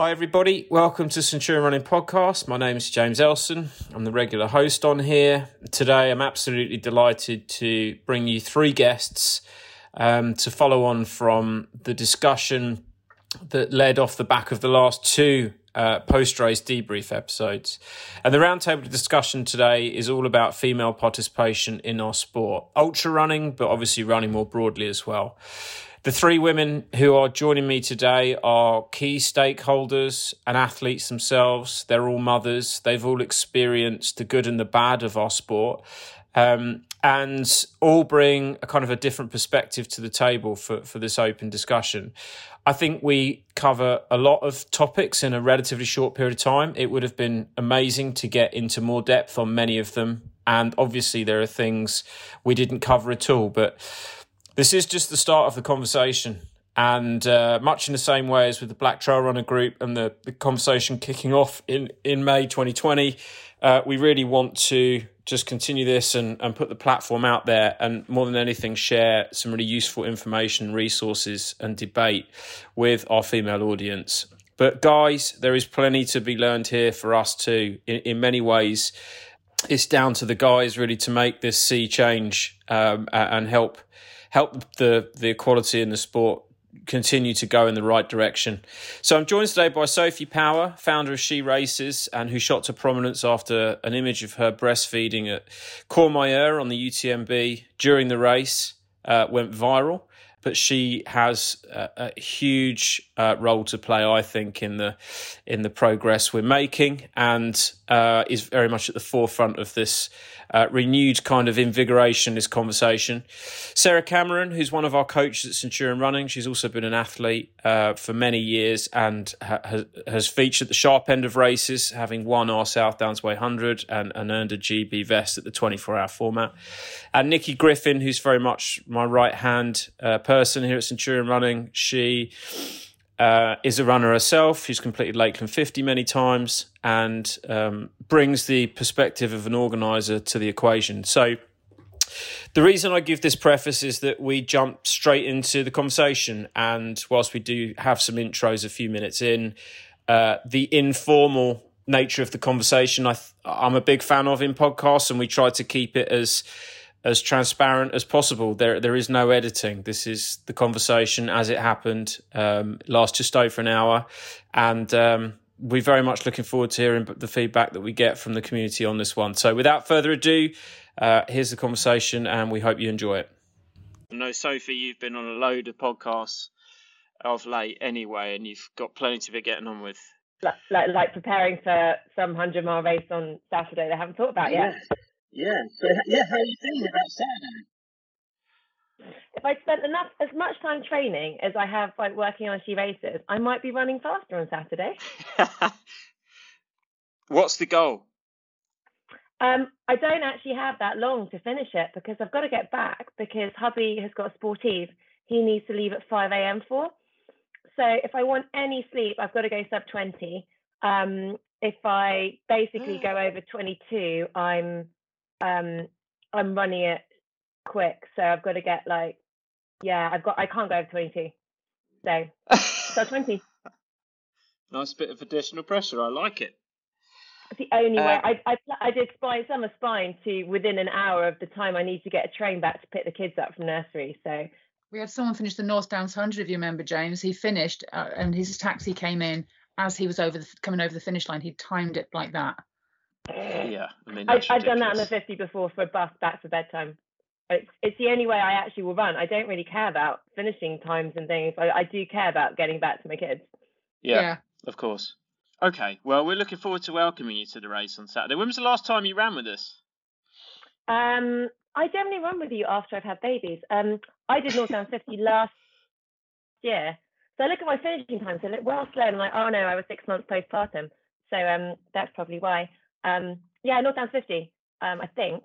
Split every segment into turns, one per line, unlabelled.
Hi, everybody. Welcome to Centurion Running Podcast. My name is James Elson. I'm the regular host on here. Today, I'm absolutely delighted to bring you three guests um, to follow on from the discussion that led off the back of the last two uh, post race debrief episodes. And the roundtable discussion today is all about female participation in our sport, ultra running, but obviously running more broadly as well. The three women who are joining me today are key stakeholders and athletes themselves. They're all mothers. They've all experienced the good and the bad of our sport. Um, and all bring a kind of a different perspective to the table for, for this open discussion. I think we cover a lot of topics in a relatively short period of time. It would have been amazing to get into more depth on many of them. And obviously, there are things we didn't cover at all. But this is just the start of the conversation. And uh, much in the same way as with the Black Trail Runner group and the, the conversation kicking off in, in May 2020, uh, we really want to just continue this and, and put the platform out there and more than anything share some really useful information resources and debate with our female audience but guys there is plenty to be learned here for us too in, in many ways it's down to the guys really to make this sea change um, and help help the the equality in the sport continue to go in the right direction. So I'm joined today by Sophie Power, founder of She Races, and who shot to prominence after an image of her breastfeeding at Courmayeur on the UTMB during the race uh, went viral but she has a, a huge uh, role to play, I think, in the in the progress we're making, and uh, is very much at the forefront of this uh, renewed kind of invigoration, this conversation. Sarah Cameron, who's one of our coaches at Centurion Running, she's also been an athlete uh, for many years and ha- has featured the sharp end of races, having won our South Downs Way 100 and, and earned a GB vest at the 24 hour format. And Nikki Griffin, who's very much my right hand uh, person here at Centurion Running, she uh, is a runner herself. She's completed Lakeland 50 many times and um, brings the perspective of an organizer to the equation. So, the reason I give this preface is that we jump straight into the conversation. And whilst we do have some intros a few minutes in, uh, the informal nature of the conversation I th- I'm a big fan of in podcasts, and we try to keep it as as transparent as possible. There, there is no editing. This is the conversation as it happened. Um, lasts just over an hour, and um, we're very much looking forward to hearing the feedback that we get from the community on this one. So, without further ado, uh, here's the conversation, and we hope you enjoy it. I know, Sophie, you've been on a load of podcasts of late anyway, and you've got plenty to be getting on with.
Like, like, like preparing for some 100 mile race on Saturday they haven't thought about yet.
Yeah. So yeah, how are you feeling about Saturday?
If I spent enough as much time training as I have like working on she races, I might be running faster on Saturday.
What's the goal?
Um, I don't actually have that long to finish it because I've got to get back because hubby has got a sportive he needs to leave at 5 a.m. for. So if I want any sleep, I've got to go sub 20. Um, if I basically go over 22, I'm um I'm running it quick, so I've got to get like yeah, I've got I can't go over twenty two. So so twenty.
Nice bit of additional pressure. I like it.
It's the only uh, way I, I I did spine summer spine to within an hour of the time I need to get a train back to pick the kids up from nursery. So
we had someone finish the North Downs hundred. If you remember, James, he finished uh, and his taxi came in as he was over the, coming over the finish line. He timed it like that.
Yeah, I mean,
I, have done that on the 50 before for a bus back for bedtime. It's, it's the only way I actually will run. I don't really care about finishing times and things. I, I do care about getting back to my kids.
Yeah, yeah, of course. Okay, well, we're looking forward to welcoming you to the race on Saturday. When was the last time you ran with us?
Um, I generally run with you after I've had babies. Um, I did North Downs 50 last year. So I look at my finishing times, they look well slow, and I'm like, oh no, I was six months postpartum. So um, that's probably why. Um, yeah, North Downs 50, um, I think.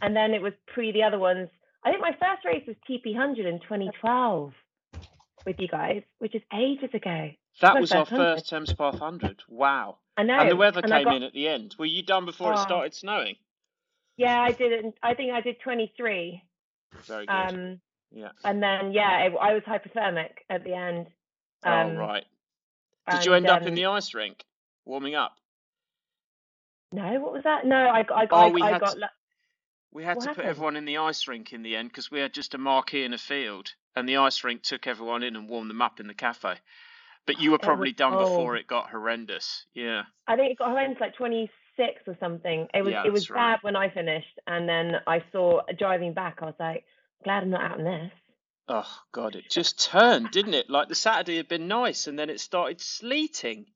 And then it was pre the other ones. I think my first race was TP 100 in 2012 with you guys, which is ages ago.
That was our 100. first Thames Path 100. Wow.
I know.
And the weather and came got... in at the end. Were you done before oh. it started snowing?
Yeah, I did it. I think I did 23.
Very good. Um, yeah.
And then, yeah, it, I was hypothermic at the end.
Oh, um, oh, right. Did you end up in
um,
the ice rink warming up?
No, what was that? No, I, I,
Oh,
I,
we
I
had
got.
to- We had
What
to put everyone in the ice rink in the end because we had just a marquee in a field, and the ice rink took everyone in and warmed them up in the cafe. But you were
was
probably done before
oh.
it got horrendous. Yeah.
I think it got horrendous like 26 or something. It was
Yeah,
it was
right.
bad when I finished, and then I saw driving back. I was like, glad I'm not out in this.
Oh God, it just turned, didn't it? Like the Saturday had been nice, and then it started sleeting.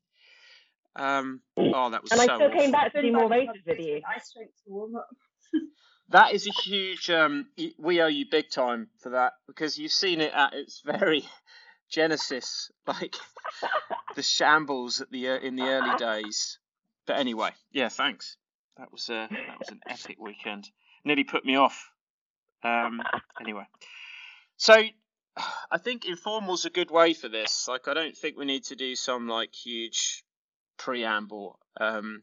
Um. Oh, that was
And
so
I still
awful.
came back to do more
back
races
on
with you.
Ice rink to warm up.
That is a huge. Um, we owe you big time for that because you've seen it at its very genesis, like the shambles at the uh, in the early days. But anyway, yeah, thanks. That was uh, that was an epic weekend. Nearly put me off. Um, anyway, so I think informal's a good way for this. Like, I don't think we need to do some like huge preamble. Um,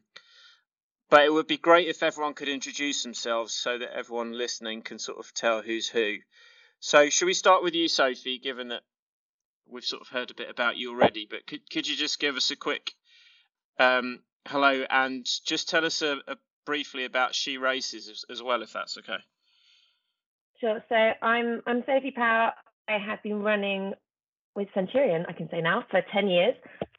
but it would be great if everyone could introduce themselves so that everyone listening can sort of tell who's who. So, should we start with you, Sophie, given that we've sort of heard a bit about you already? But could, could you just give us a quick um, hello and just tell us a, a briefly about She Races as, as well, if that's okay?
Sure. So I'm I'm Sophie Power. I have been running with Centurion, I can say now, for 10 years,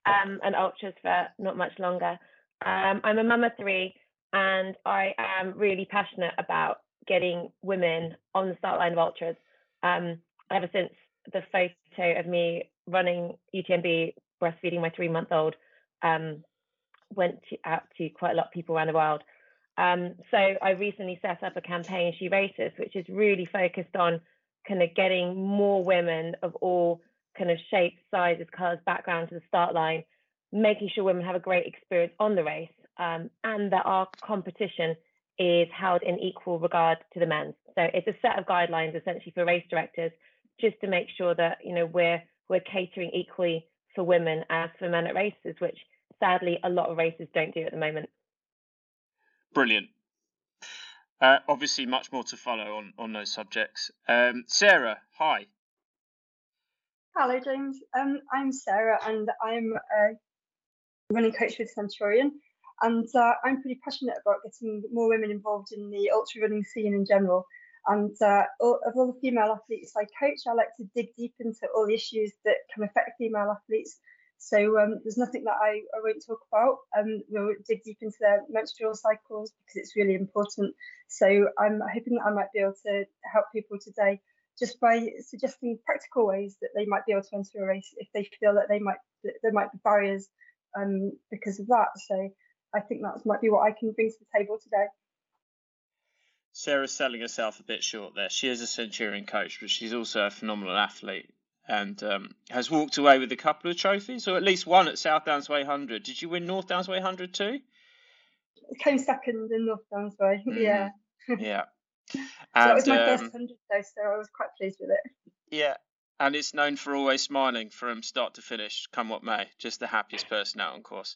um, and ultras for not much longer. Um, I'm a mum of three, and I am really passionate about getting women on the start line of ultras. Um, ever since the photo of me running UTMB, breastfeeding my three-month-old, um, went to, out to quite a lot of people around the world. Um, so I recently set up a campaign, She Races, which is really focused on kind of getting more women of all kind of shapes, sizes, colours, backgrounds to the start line, making sure women have a great experience on the race, um, and that our competition is held in equal regard to the men's. So it's a set of guidelines essentially for race directors, just to make sure that you know we're we're catering equally for women as for men at races, which sadly a lot of races don't do at the moment.
Brilliant. Uh, obviously, much more to follow on, on those subjects. Um, Sarah, hi.
Hello, James. Um, I'm Sarah, and I'm a running coach with Centurion. And uh, I'm pretty passionate about getting more women involved in the ultra running scene in general. And uh, all, of all the female athletes I coach, I like to dig deep into all the issues that can affect female athletes. So um, there's nothing that I, I won't talk about. Um, we'll dig deep into their menstrual cycles because it's really important. So I'm hoping that I might be able to help people today just by suggesting practical ways that they might be able to enter a race if they feel that they might that there might be barriers um, because of that. So I think that might be what I can bring to the table today.
Sarah's selling herself a bit short there. She is a Centurion coach, but she's also a phenomenal athlete and um, has walked away with a couple of trophies, or at least one at South Downs Way 100. Did you win North Downs Way 100 too?
Came second in North Downs Way.
Mhm.
Yeah.
Yeah.
So that was
And
my first
um,
hundred though, so I was quite pleased with it.
yeah, and it's known for always smiling from start to finish, come what may. Just the happiest person out on course.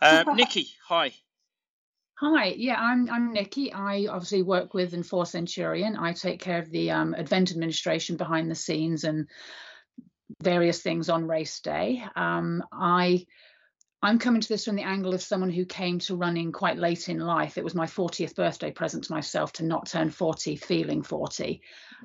Uh, Nikki, hi.
Hi, yeah, I'm I'm Nikki. I obviously work with and for Centurion. I take care of the um, event administration behind the scenes and various things on race day. Um, I I'm coming to this from the angle of someone who came to running quite late in life. It was my 40th birthday present to myself to not turn 40 feeling 40.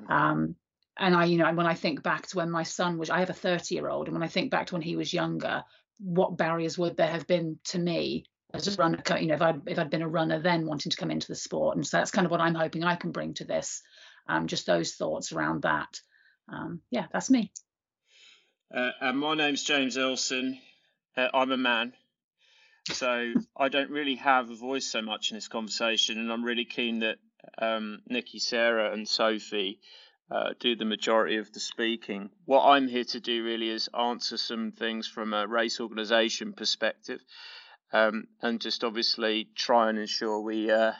Um, and I, you know, when I think back to when my son was, I have a 30 year old, and when I think back to when he was younger, what barriers would there have been to me as a runner? You know, if I'd if I'd been a runner then wanting to come into the sport, and so that's kind of what I'm hoping I can bring to this. Um, just those thoughts around that. Um, yeah, that's me.
Uh, and my name's James Elson. Uh, I'm a man, so I don't really have a voice so much in this conversation, and I'm really keen that um, Nikki, Sarah, and Sophie uh, do the majority of the speaking. What I'm here to do really is answer some things from a race organisation perspective, um, and just obviously try and ensure we. Uh,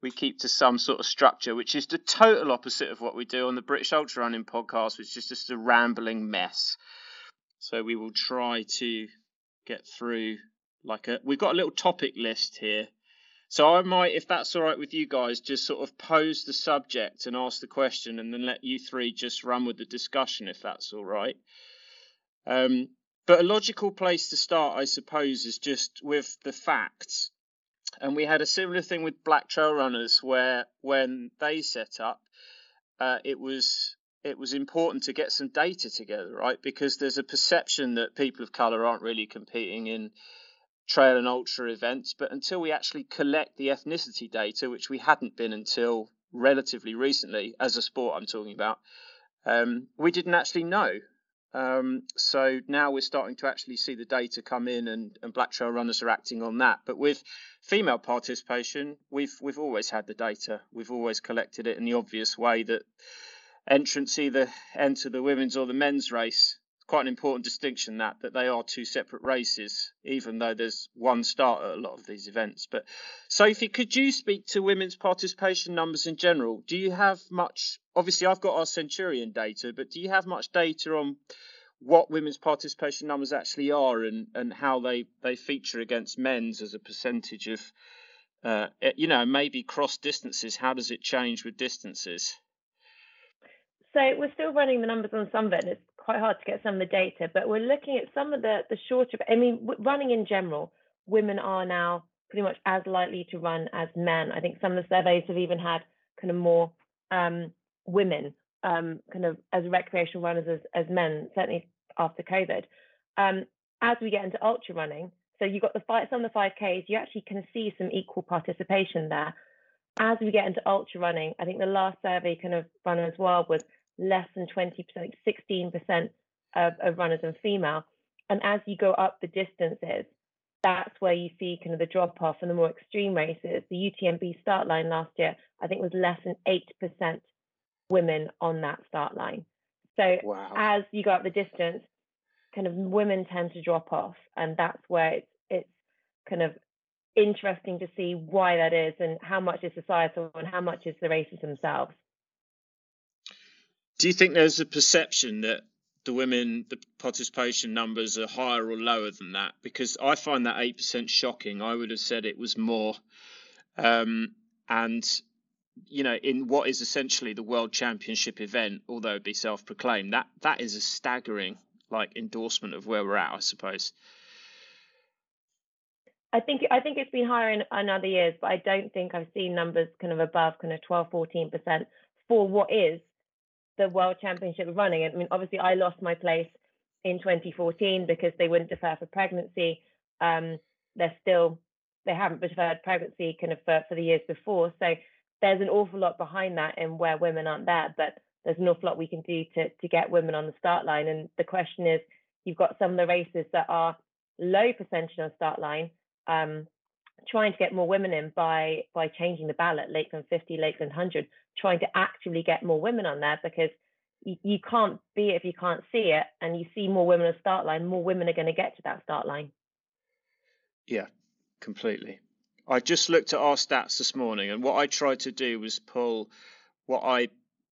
we keep to some sort of structure, which is the total opposite of what we do on the British Ultra Running podcast, which is just a rambling mess. So we will try to get through like a. We've got a little topic list here. So I might, if that's all right with you guys, just sort of pose the subject and ask the question, and then let you three just run with the discussion, if that's all right. Um, But a logical place to start, I suppose, is just with the facts. And we had a similar thing with Black Trail Runners, where when they set up, uh, it was it was important to get some data together, right? Because there's a perception that people of color aren't really competing in trail and ultra events, but until we actually collect the ethnicity data, which we hadn't been until relatively recently, as a sport I'm talking about, um, we didn't actually know. Um, so now we're starting to actually see the data come in, and, and black trail runners are acting on that. But with female participation, we've we've always had the data. We've always collected it in the obvious way that entrants either enter the women's or the men's race. Quite an important distinction that that they are two separate races, even though there's one start at a lot of these events. But Sophie, could you speak to women's participation numbers in general? Do you have much? Obviously, I've got our Centurion data, but do you have much data on what women's participation numbers actually are and, and how they, they feature against men's as a percentage of, uh, you know, maybe cross distances? How does it change with distances?
So we're still running the numbers on some of it. And it's quite hard to get some of the data, but we're looking at some of the the shorter. I mean, running in general, women are now pretty much as likely to run as men. I think some of the surveys have even had kind of more um, women um, kind of as recreational runners as, as men, certainly after COVID. Um, as we get into ultra running, so you've got the some of the 5Ks, you actually can see some equal participation there. As we get into ultra running, I think the last survey kind of runners world was less than 20%, 16% of, of runners and female. And as you go up the distances, that's where you see kind of the drop off in the more extreme races. The UTMB start line last year, I think, was less than 8% women on that start line. So wow. as you go up the distance, kind of women tend to drop off, and that's where it's, it's kind of interesting to see why that is and how much is societal and how much is the races themselves.
Do you think there's a perception that the women, the participation numbers are higher or lower than that? Because I find that 8% shocking. I would have said it was more. Um, and, you know, in what is essentially the world championship event, although it be self proclaimed, that, that is a staggering like endorsement of where we're at, I suppose.
I think I think it's been higher in, in other years, but I don't think I've seen numbers kind of above kind of 12, 14 percent for what is the World Championship running. I mean, obviously, I lost my place in 2014 because they wouldn't defer for pregnancy. Um, they're still they haven't deferred pregnancy kind of for, for the years before. So there's an awful lot behind that and where women aren't there, but there's an awful lot we can do to to get women on the start line. And the question is, you've got some of the races that are low percentage on start line. Um, trying to get more women in by by changing the ballot, Lakeland 50, Lakeland 100, trying to actively get more women on there because you, you can't be it if you can't see it, and you see more women on the start line, more women are going to get to that start line.
Yeah, completely. I just looked at our stats this morning, and what I tried to do was pull what I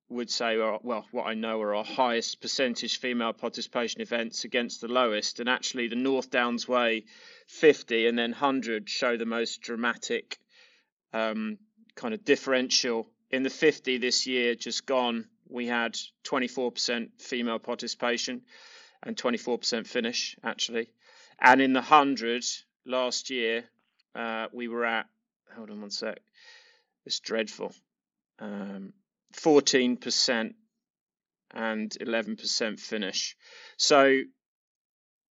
would say are well what I know are our highest percentage female participation events against the lowest and actually the North Downs Way 50 and then 100 show the most dramatic um, kind of differential in the 50 this year just gone we had 24% female participation and 24% finish actually and in the 100 last year uh, we were at hold on one sec it's dreadful um, 14% and 11% finish. So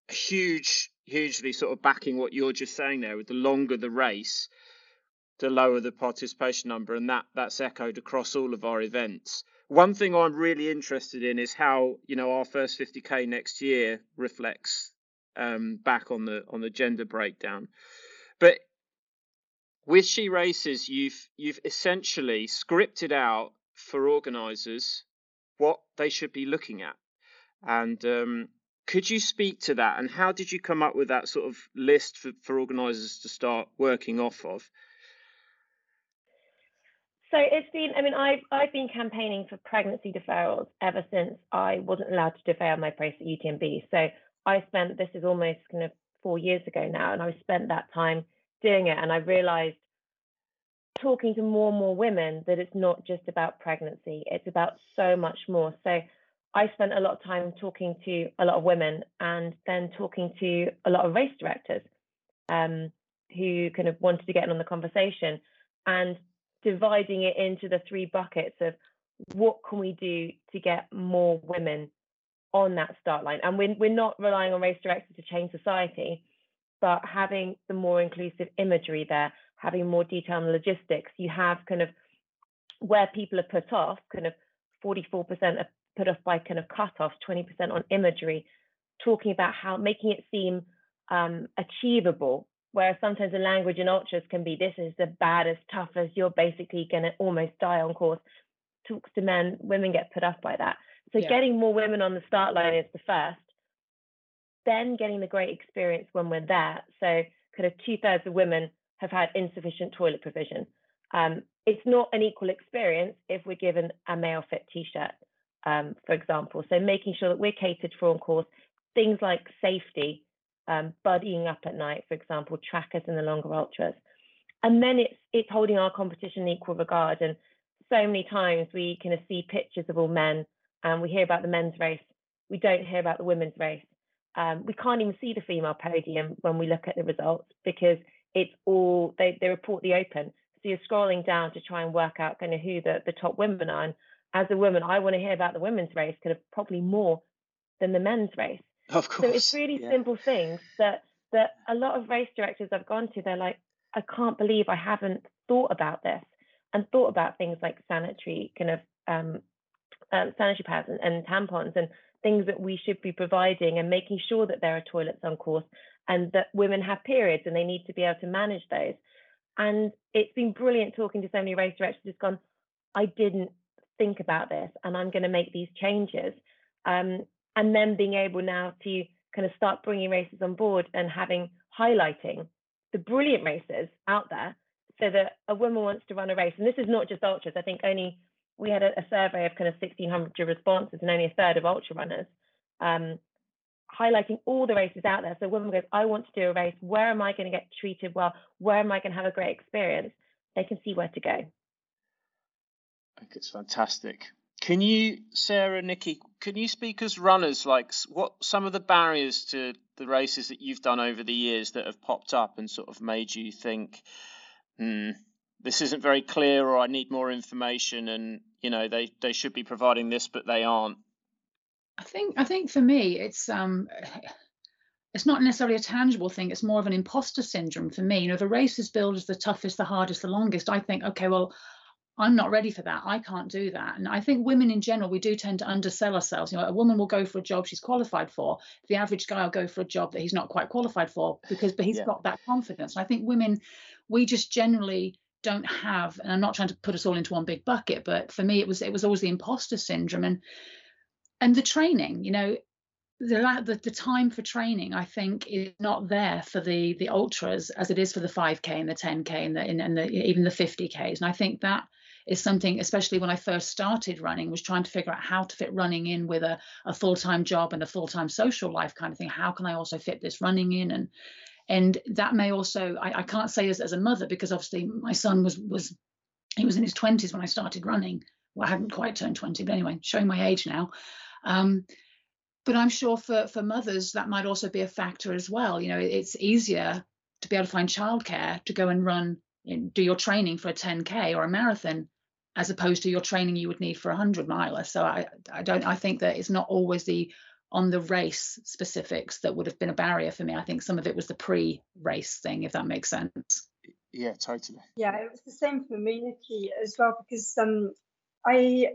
huge, hugely sort of backing what you're just saying there. With the longer the race, the lower the participation number, and that that's echoed across all of our events. One thing I'm really interested in is how you know our first 50k next year reflects um, back on the on the gender breakdown. But with she races, you've you've essentially scripted out for organisers what they should be looking at. And um, could you speak to that? And how did you come up with that sort of list for, for organisers to start working off of?
So it's been, I mean, I've, I've been campaigning for pregnancy deferrals ever since I wasn't allowed to defer my place at UTMB. So I spent, this is almost kind of four years ago now, and I spent that time doing it. And I realized talking to more and more women that it's not just about pregnancy, it's about so much more. So I spent a lot of time talking to a lot of women and then talking to a lot of race directors um, who kind of wanted to get in on the conversation and dividing it into the three buckets of what can we do to get more women on that start line. And we're, we're not relying on race directors to change society, but having the more inclusive imagery there, having more detail on logistics, you have kind of where people are put off, kind of 44% are put off by kind of cutoffs, 20% on imagery, talking about how making it seem um, achievable. Whereas sometimes the language in ultras can be this is the baddest, toughest, you're basically going to almost die on course. Talks to men, women get put off by that. So yeah. getting more women on the start line is the first. Then getting the great experience when we're there. So kind of two thirds of women have had insufficient toilet provision. Um, it's not an equal experience if we're given a male fit t-shirt, um, for example. So making sure that we're catered for on course, things like safety, um, buddying up at night, for example, trackers in the longer ultras. And then it's it's holding our competition in equal regard. And so many times we kind of see pictures of all men and we hear about the men's race. We don't hear about the women's race. Um, we can't even see the female podium when we look at the results because it's all they, they report the open. So you're scrolling down to try and work out kind of who the, the top women are. And as a woman, I want to hear about the women's race kind of probably more than the men's race.
Of course.
So it's really yeah. simple things that that a lot of race directors I've gone to, they're like, I can't believe I haven't thought about this and thought about things like sanitary kind of um, um, sanitary pads and, and tampons and things that we should be providing and making sure that there are toilets on course and that women have periods and they need to be able to manage those. And it's been brilliant talking to so many race directors who've gone, I didn't think about this and I'm going to make these changes. Um, and then being able now to kind of start bringing races on board and having highlighting the brilliant races out there so that a woman wants to run a race. And this is not just ultras. I think only we had a, a survey of kind of 1,600 responses and only a third of ultra runners, um, highlighting all the races out there. So a woman goes, I want to do a race. Where am I going to get treated well? Where am I going to have a great experience? They can see where to go.
I think it's fantastic. Can you, Sarah, Nikki, can you speak as runners, like what some of the barriers to the races that you've done over the years that have popped up and sort of made you think, hmm, this isn't very clear or I need more information and you know they they should be providing this but they aren't
I think I think for me it's um it's not necessarily a tangible thing it's more of an imposter syndrome for me. You know the race is billed as the toughest the hardest the longest. I think okay well I'm not ready for that. I can't do that. And I think women in general, we do tend to undersell ourselves. You know, a woman will go for a job she's qualified for. The average guy will go for a job that he's not quite qualified for because but he's yeah. got that confidence. And I think women, we just generally don't have and i'm not trying to put us all into one big bucket but for me it was it was always the imposter syndrome and and the training you know the, the, the time for training i think is not there for the the ultras as it is for the 5k and the 10k and the and the even the 50ks and i think that is something especially when i first started running was trying to figure out how to fit running in with a, a full-time job and a full-time social life kind of thing how can i also fit this running in and and that may also I, I can't say as, as a mother because obviously my son was was he was in his 20s when I started running. Well, I hadn't quite turned 20, but anyway, showing my age now. Um, but I'm sure for for mothers that might also be a factor as well. You know, it's easier to be able to find childcare to go and run, do your training for a 10k or a marathon, as opposed to your training you would need for a hundred miler. So I I don't I think that it's not always the on the race specifics that would have been a barrier for me. I think some of it was the pre-race thing, if that makes sense.
Yeah, totally.
Yeah, it was the same for me, Nikki, as well, because um, I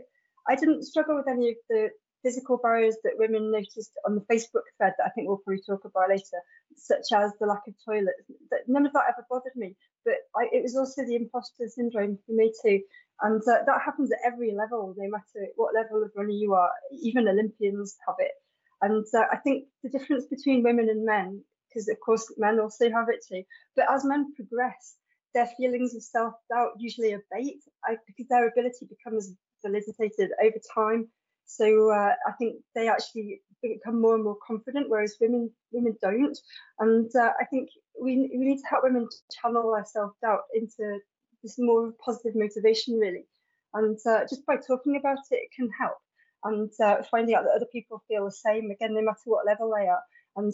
I didn't struggle with any of the physical barriers that women noticed on the Facebook thread that I think we'll probably talk about later, such as the lack of toilets. That none of that ever bothered me, but I, it was also the imposter syndrome for me too, and uh, that happens at every level, no matter what level of runner you are. Even Olympians have it. And uh, I think the difference between women and men, because of course men also have it too, but as men progress, their feelings of self doubt usually abate I, because their ability becomes validated over time. So uh, I think they actually become more and more confident, whereas women women don't. And uh, I think we we need to help women channel their self doubt into this more positive motivation, really. And uh, just by talking about it, it can help. and uh, finding out that other people feel the same again, no matter what level they are. And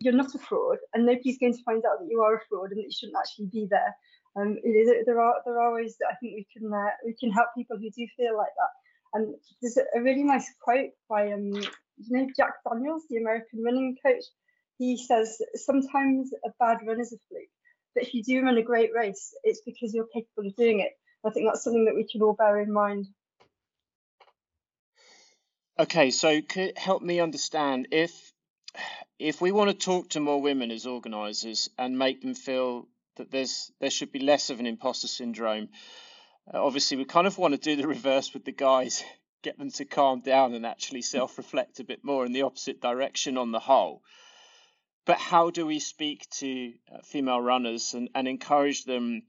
you're not a fraud, and nobody's going to find out that you are a fraud and that you shouldn't actually be there. Um, there are there are ways that I think we can uh, we can help people who do feel like that. And there's a really nice quote by um, you know Jack Daniels, the American running coach. He says sometimes a bad run is a fluke, but if you do run a great race, it's because you're capable of doing it. I think that's something that we can all bear in mind.
Okay, so could help me understand if if we want to talk to more women as organisers and make them feel that there's there should be less of an imposter syndrome, uh, obviously we kind of want to do the reverse with the guys, get them to calm down and actually self-reflect a bit more in the opposite direction on the whole. But how do we speak to uh, female runners and, and encourage them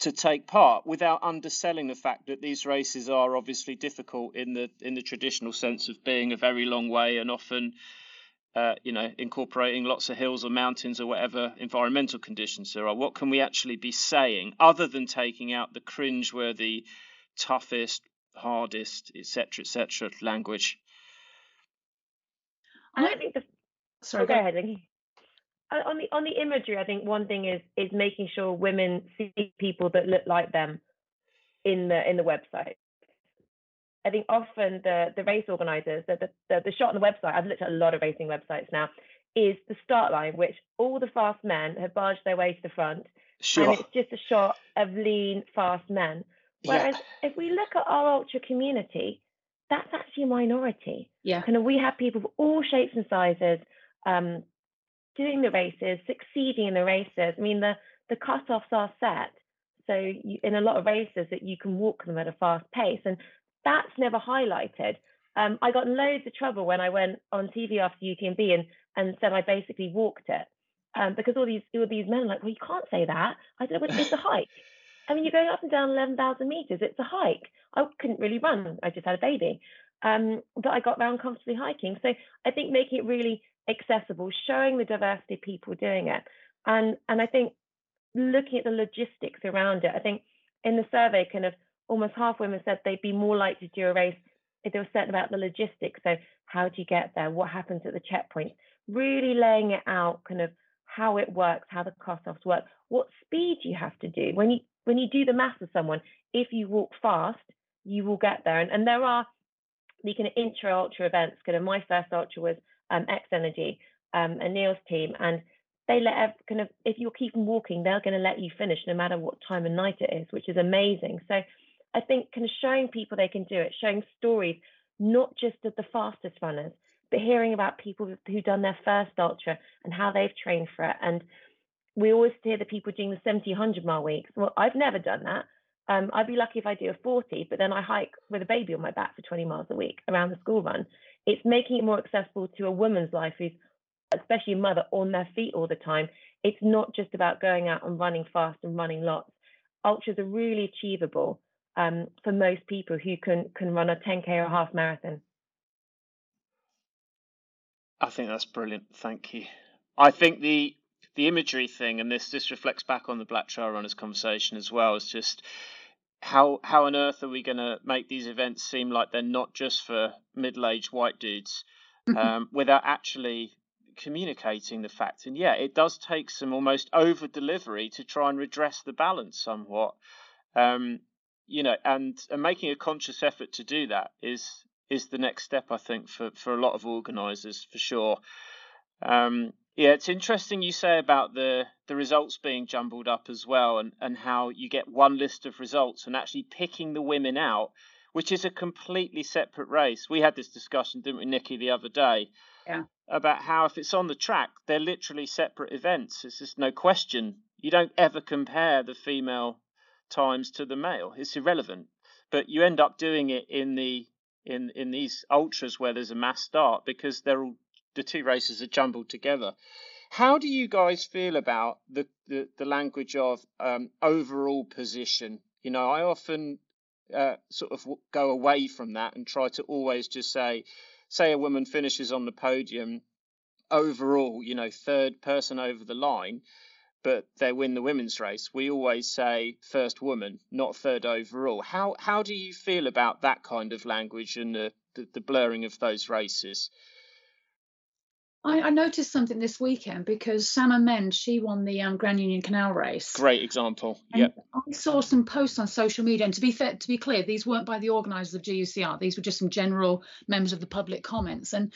to take part without underselling the fact that these races are obviously difficult in the in the traditional sense of being a very long way and often uh, you know incorporating lots of hills or mountains or whatever environmental conditions there are? What can we actually be saying other than taking out the cringe-worthy toughest hardest etc etc language?
I think the sorry oh, go ahead on the on the imagery, I think one thing is is making sure women see people that look like them in the in the website. I think often the the race organizers, the, the the shot on the website, I've looked at a lot of racing websites now, is the start line, which all the fast men have barged their way to the front,
sure.
and it's just a shot of lean, fast men. Whereas yeah. if we look at our ultra community, that's actually a minority.
Yeah.
Kind of we have people of all shapes and sizes, um, doing the races, succeeding in the races. I mean, the the cutoffs are set, so you, in a lot of races that you can walk them at a fast pace, and that's never highlighted. Um, I got loads of trouble when I went on TV after UTMB and and said I basically walked it, um, because all these all these men are like, well, you can't say that. I said, well, it's a hike. I mean, you're going up and down 11,000 meters. It's a hike. I couldn't really run. I just had a baby. Um, but I got around comfortably hiking. So I think making it really accessible, showing the diversity of people doing it. And and I think looking at the logistics around it, I think in the survey, kind of almost half women said they'd be more likely to do a race if they were certain about the logistics. So how do you get there? What happens at the checkpoint? Really laying it out, kind of how it works, how the cutoffs work, what speed you have to do. When you when you do the math with someone, if you walk fast, you will get there. And, and there are the kind of intra ultra events. Kind of my first ultra was um, XNRG um, and Neil's team, and they let kind of if you're keeping walking, they're going to let you finish no matter what time of night it is, which is amazing. So I think kind of showing people they can do it, showing stories, not just of the fastest runners, but hearing about people who've done their first ultra and how they've trained for it. And we always hear the people doing the 70, 100 mile weeks. Well, I've never done that. Um, I'd be lucky if I do a 40, but then I hike with a baby on my back for 20 miles a week around the school run it's making it more accessible to a woman's life who's especially a mother on their feet all the time. It's not just about going out and running fast and running lots. Ultras are really achievable um, for most people who can can run a 10k or a half marathon.
I think that's brilliant. Thank you. I think the the imagery thing and this this reflects back on the black trail runners conversation as well is just how how on earth are we going to make these events seem like they're not just for middle-aged white dudes um, without actually communicating the fact? And yeah it does take some almost over delivery to try and redress the balance somewhat. Um, you know and, and making a conscious effort to do that is is the next step i think for for a lot of organizers for sure. Um, yeah, it's interesting you say about the the results being jumbled up as well, and and how you get one list of results and actually picking the women out, which is a completely separate race. We had this discussion, didn't we, Nikki, the other day?
Yeah.
About how if it's on the track, they're literally separate events. It's just no question. You don't ever compare the female times to the male. It's irrelevant. But you end up doing it in the in in these ultras where there's a mass start because they're all the two races are jumbled together. How do you guys feel about the, the, the language of um, overall position? You know, I often uh, sort of go away from that and try to always just say, say a woman finishes on the podium overall, you know, third person over the line. but they win the women's race, we always say first woman, not third overall. How how do you feel about that kind of language and the, the, the blurring of those races?
I, I, noticed something this weekend because Sam Amend, she won the um, Grand Union Canal race.
Great example. Yeah.
I saw some posts on social media, and to be fair, to be clear, these weren't by the organisers of GUCR. These were just some general members of the public comments, and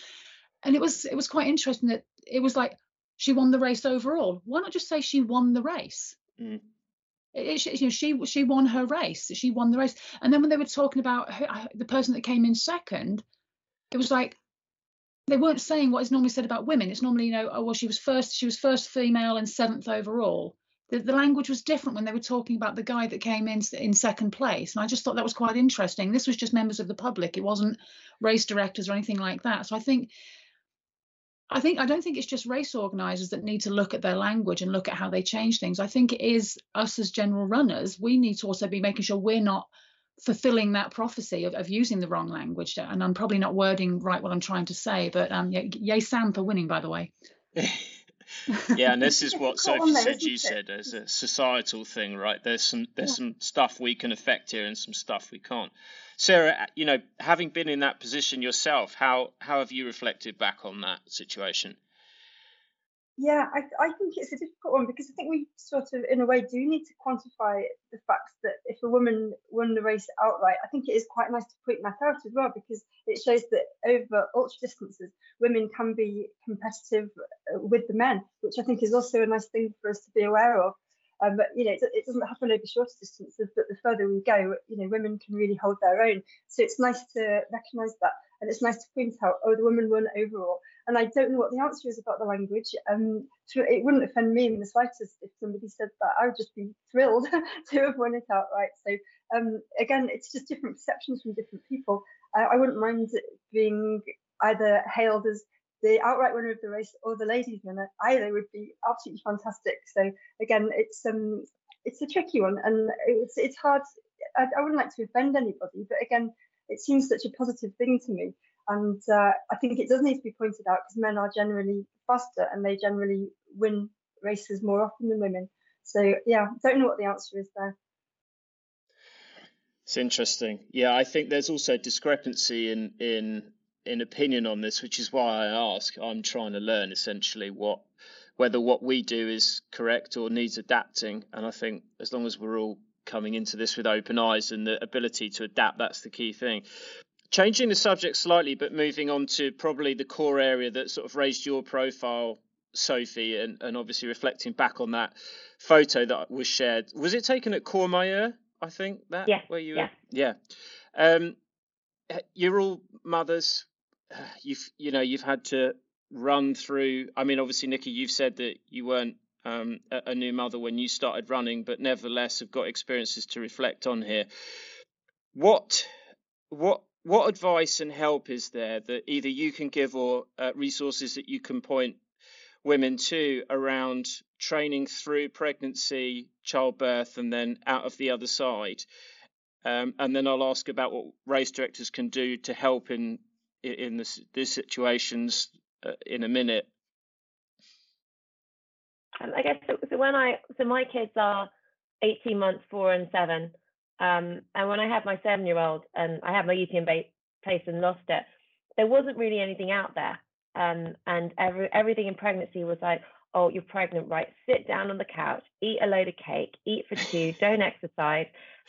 and it was it was quite interesting that it was like she won the race overall. Why not just say she won the race? Mm. It, it, you know, she she won her race. She won the race. And then when they were talking about her, the person that came in second, it was like they weren't saying what is normally said about women. It's normally, you know, oh well, she was first, she was first female and seventh overall. The, the language was different when they were talking about the guy that came in in second place, and I just thought that was quite interesting. This was just members of the public; it wasn't race directors or anything like that. So I think, I think, I don't think it's just race organisers that need to look at their language and look at how they change things. I think it is us as general runners. We need to also be making sure we're not fulfilling that prophecy of, of using the wrong language. And I'm probably not wording right what I'm trying to say, but um, yeah, yay Sam for winning, by the way.
yeah, and this is what Sophie said. You said as a societal thing, right? There's some there's yeah. some stuff we can affect here, and some stuff we can't. Sarah, you know, having been in that position yourself, how how have you reflected back on that situation?
Yeah, I, I think it's a difficult one because I think we sort of, in a way, do need to quantify the fact that if a woman won the race outright, I think it is quite nice to point that out as well because it shows that over ultra distances, women can be competitive uh, with the men, which I think is also a nice thing for us to be aware of. Um, but you know, it, it, doesn't happen over shorter distances, but the further we go, you know, women can really hold their own. So it's nice to recognise that, and it's nice to point out, oh, the women won overall. And I don't know what the answer is about the language. Um, it wouldn't offend me in the slightest if somebody said that. I would just be thrilled to have won it outright. So um, again, it's just different perceptions from different people. I wouldn't mind being either hailed as the outright winner of the race or the ladies winner. Either would be absolutely fantastic. So again, it's um, it's a tricky one, and it's it's hard. I, I wouldn't like to offend anybody, but again, it seems such a positive thing to me. And uh, I think it does need to be pointed out because men are generally faster and they generally win races more often than women. So yeah, don't know what the answer is there.
It's interesting. Yeah, I think there's also discrepancy in in in opinion on this, which is why I ask. I'm trying to learn essentially what whether what we do is correct or needs adapting. And I think as long as we're all coming into this with open eyes and the ability to adapt, that's the key thing. Changing the subject slightly, but moving on to probably the core area that sort of raised your profile, Sophie, and, and obviously reflecting back on that photo that was shared. Was it taken at Courmayeur? I think that
yeah,
where you were
yeah.
yeah. Um, you're all mothers. You've you know you've had to run through. I mean, obviously, Nikki, you've said that you weren't um, a, new mother when you started running, but nevertheless have got experiences to reflect on here. What what what advice and help is there that either you can give or uh, resources that you can point women to around training through pregnancy, childbirth, and then out of the other side? Um, and then I'll ask about what race directors can do to help in in this, these situations uh, in a minute.
Um, I guess so, so when I so my kids are 18 months, four and seven. Um, and when I had my seven year old and I had my UTM place and lost it, there wasn't really anything out there. Um, and every, everything in pregnancy was like, oh, you're pregnant, right? Sit down on the couch, eat a load of cake, eat for two, don't exercise.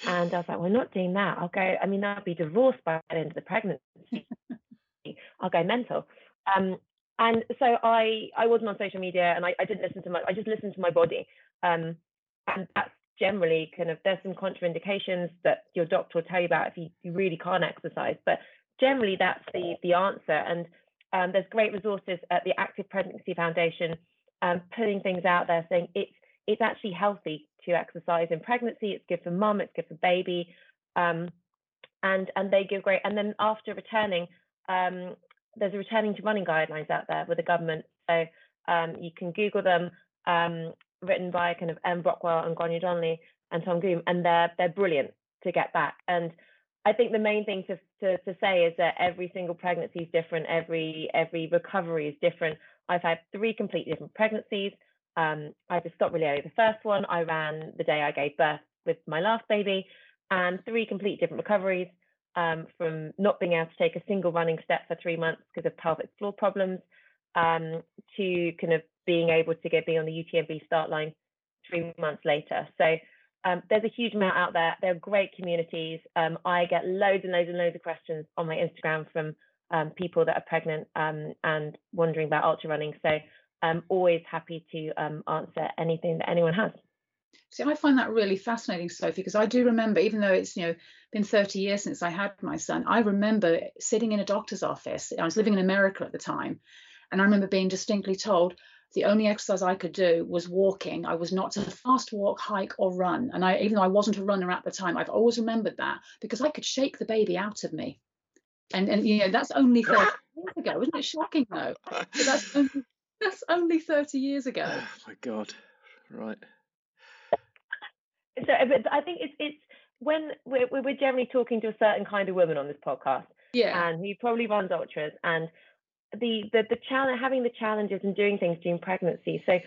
And I was like, we're well, not doing that. I'll go, I mean, I'll be divorced by the end of the pregnancy. I'll go mental. Um, and so I I wasn't on social media and I, I didn't listen to my I just listened to my body. Um, and that's generally kind of there's some contraindications that your doctor will tell you about if you, you really can't exercise but generally that's the the answer and um, there's great resources at the active pregnancy foundation um, putting things out there saying it's it's actually healthy to exercise in pregnancy it's good for mum it's good for baby um, and and they give great and then after returning um, there's a returning to running guidelines out there with the government so um, you can google them um, written by kind of Emma Brockwell and Gráinne Donnelly and Tom Groom, and they're they're brilliant to get back. And I think the main thing to, to, to say is that every single pregnancy is different, every every recovery is different. I've had three completely different pregnancies. Um, I just stopped really early. The first one I ran the day I gave birth with my last baby, and three complete different recoveries um, from not being able to take a single running step for three months because of pelvic floor problems um, to kind of being able to get be on the UTMB start line three months later. So um, there's a huge amount out there. There are great communities. Um, I get loads and loads and loads of questions on my Instagram from um, people that are pregnant um, and wondering about ultra running. So I'm always happy to answer anything that anyone has.
See, I find that really fascinating, Sophie, because I do remember, even though it's you know been 30 years since I had my son, I remember sitting in a doctor's office. I was living in America at the time, and I remember being distinctly told the only exercise I could do was walking. I was not to fast walk, hike, or run. And I, even though I wasn't a runner at the time, I've always remembered that because I could shake the baby out of me. And and you know that's only 30 years ago, isn't it shocking though? But that's only, that's only 30 years ago.
Oh my God. Right.
So, but I think it's it's when we're we're generally talking to a certain kind of woman on this podcast,
Yeah.
and who probably runs ultras, and the the the challenge having the challenges and doing things during pregnancy. So,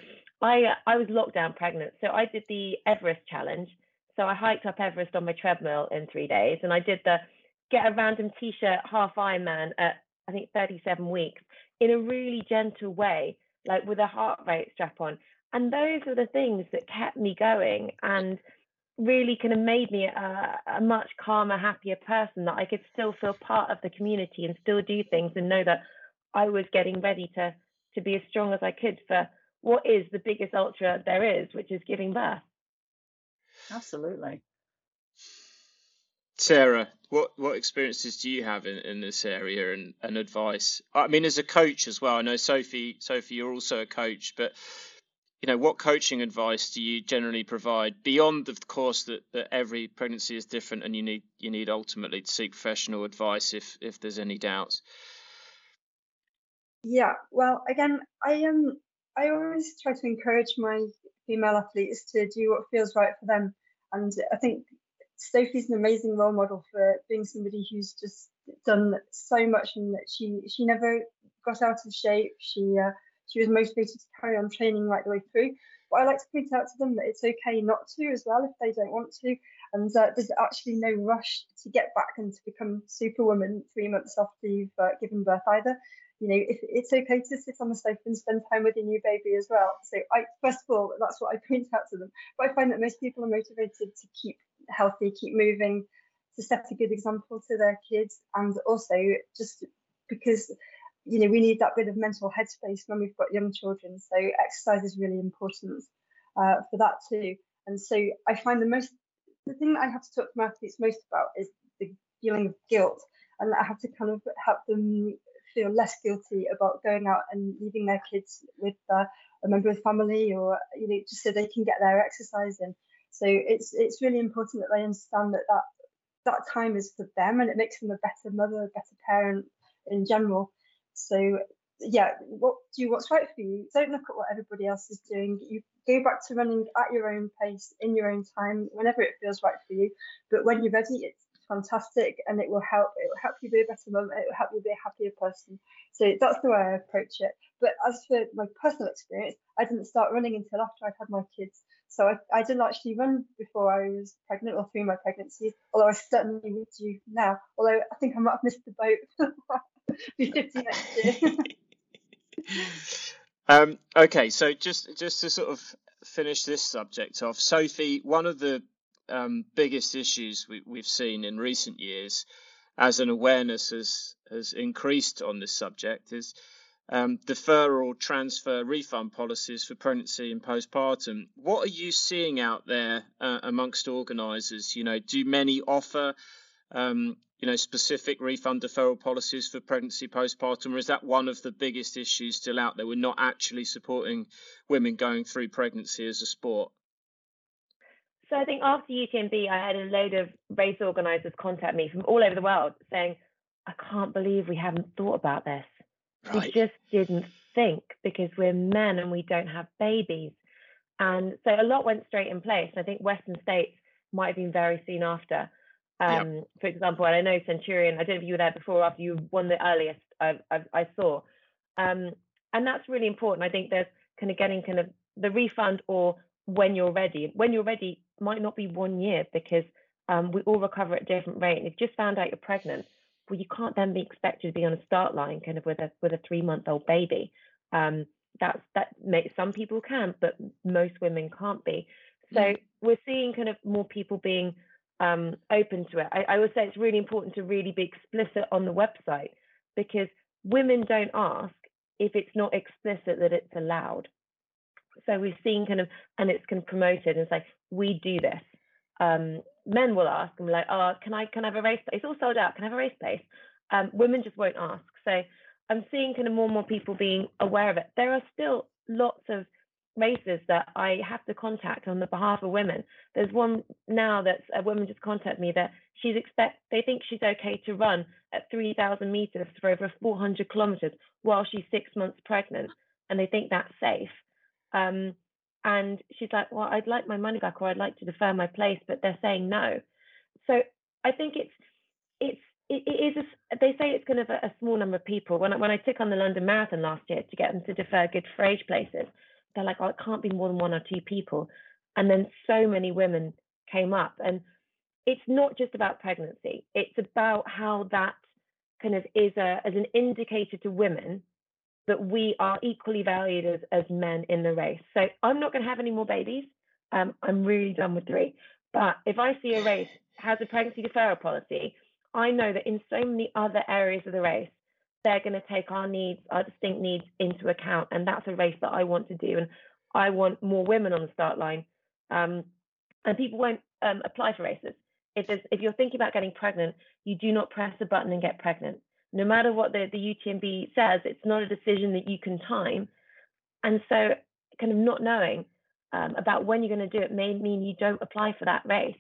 I uh, I was lockdown pregnant, so I did the Everest challenge. So I hiked up Everest on my treadmill in three days, and I did the get a random t-shirt half Ironman at I think 37 weeks in a really gentle way, like with a heart rate strap on. And those were the things that kept me going and really kind of made me a, a much calmer, happier person that I could still feel part of the community and still do things and know that I was getting ready to to be as strong as I could for what is the biggest ultra there is, which is giving birth.
Absolutely.
Sarah, what what experiences do you have in, in this area and, and advice? I mean, as a coach as well. I know Sophie, Sophie, you're also a coach, but you know, what coaching advice do you generally provide beyond, of course, that, that every pregnancy is different and you need you need ultimately to seek professional advice if if there's any doubts.
Yeah, well, again, I um, I always try to encourage my female athletes to do what feels right for them, and I think Sophie's an amazing role model for being somebody who's just done so much, and that she she never got out of shape. She uh, she was motivated to carry on training right the way through. But I like to point out to them that it's okay not to as well if they don't want to, and uh, there's actually no rush to get back and to become superwoman three months after you've uh, given birth either you know, if it's okay to sit on the sofa and spend time with your new baby as well. So I first of all, that's what I point out to them. But I find that most people are motivated to keep healthy, keep moving, to set a good example to their kids, and also just because you know we need that bit of mental headspace when we've got young children. So exercise is really important uh, for that too. And so I find the most the thing that I have to talk to my athletes most about is the feeling of guilt, and I have to kind of help them feel less guilty about going out and leaving their kids with uh, a member of the family or you know just so they can get their exercise in so it's it's really important that they understand that that that time is for them and it makes them a better mother a better parent in general so yeah what do what's right for you? Don't look at what everybody else is doing. You go back to running at your own pace in your own time whenever it feels right for you. But when you're ready it's fantastic and it will help. It will help you be a better mum it will help you be a happier person. So that's the way i approach it. But as for my personal experience i didn't start running until after i'd had my kids. So i, I didn't actually run before i was pregnant or through my pregnancy although i certainly would do now although i think i might have missed the boat be 50 next year
um, okay so just just to sort of finish this subject off sophie one of the um, biggest issues we, we've seen in recent years, as an awareness has has increased on this subject, is um, deferral, transfer, refund policies for pregnancy and postpartum. What are you seeing out there uh, amongst organisers? You know, do many offer um, you know specific refund deferral policies for pregnancy postpartum, or is that one of the biggest issues still out there? We're not actually supporting women going through pregnancy as a sport.
So I think after UTMB, I had a load of race organisers contact me from all over the world saying, I can't believe we haven't thought about this.
Right.
We just didn't think because we're men and we don't have babies. And so a lot went straight in place. I think Western states might have been very soon after. Um,
Yep.
For example, and I know Centurion, I don't know if you were there before or after you won the earliest I, I, I saw. Um, and that's really important. I think there's kind of getting kind of the refund or when you're ready. When you're ready might not be one year because um, we all recover at different rate. And if you just found out you're pregnant, well, you can't then be expected to be on a start line kind of with a with a three month old baby. Um, that's that makes some people can, but most women can't be. So mm. we're seeing kind of more people being um, open to it. I, I would say it's really important to really be explicit on the website because women don't ask if it's not explicit that it's allowed. So we've seen kind of, and it's kind of promoted and say, we do this. Um, men will ask and be like, oh, can I can I have a race place? It's all sold out. Can I have a race place? Um, women just won't ask. So I'm seeing kind of more and more people being aware of it. There are still lots of races that I have to contact on the behalf of women. There's one now that's a woman just contacted me that she's expect they think she's okay to run at 3,000 meters for over 400 kilometers while she's six months pregnant, and they think that's safe. Um, and she's like, well, I'd like my money back, or I'd like to defer my place, but they're saying no. So I think it's it's it, it is a, they say it's kind of a, a, small number of people. When I, when I took on the London Marathon last year to get them to defer good for age places, they're like, oh, it can't be more than one or two people. And then so many women came up. And it's not just about pregnancy, it's about how that kind of is a, as an indicator to women that we are equally valued as, as men in the race. So I'm not going to have any more babies. Um, I'm really done with three. But if I see a race has a pregnancy deferral policy, I know that in so many other areas of the race, they're going to take our needs, our distinct needs into account. And that's a race that I want to do. And I want more women on the start line. Um, and people won't um, apply for races. If, if you're thinking about getting pregnant, you do not press a button and get pregnant. No matter what the, the UTMB says, it's not a decision that you can time. And so, kind of not knowing um, about when you're going to do it may mean you don't apply for that race.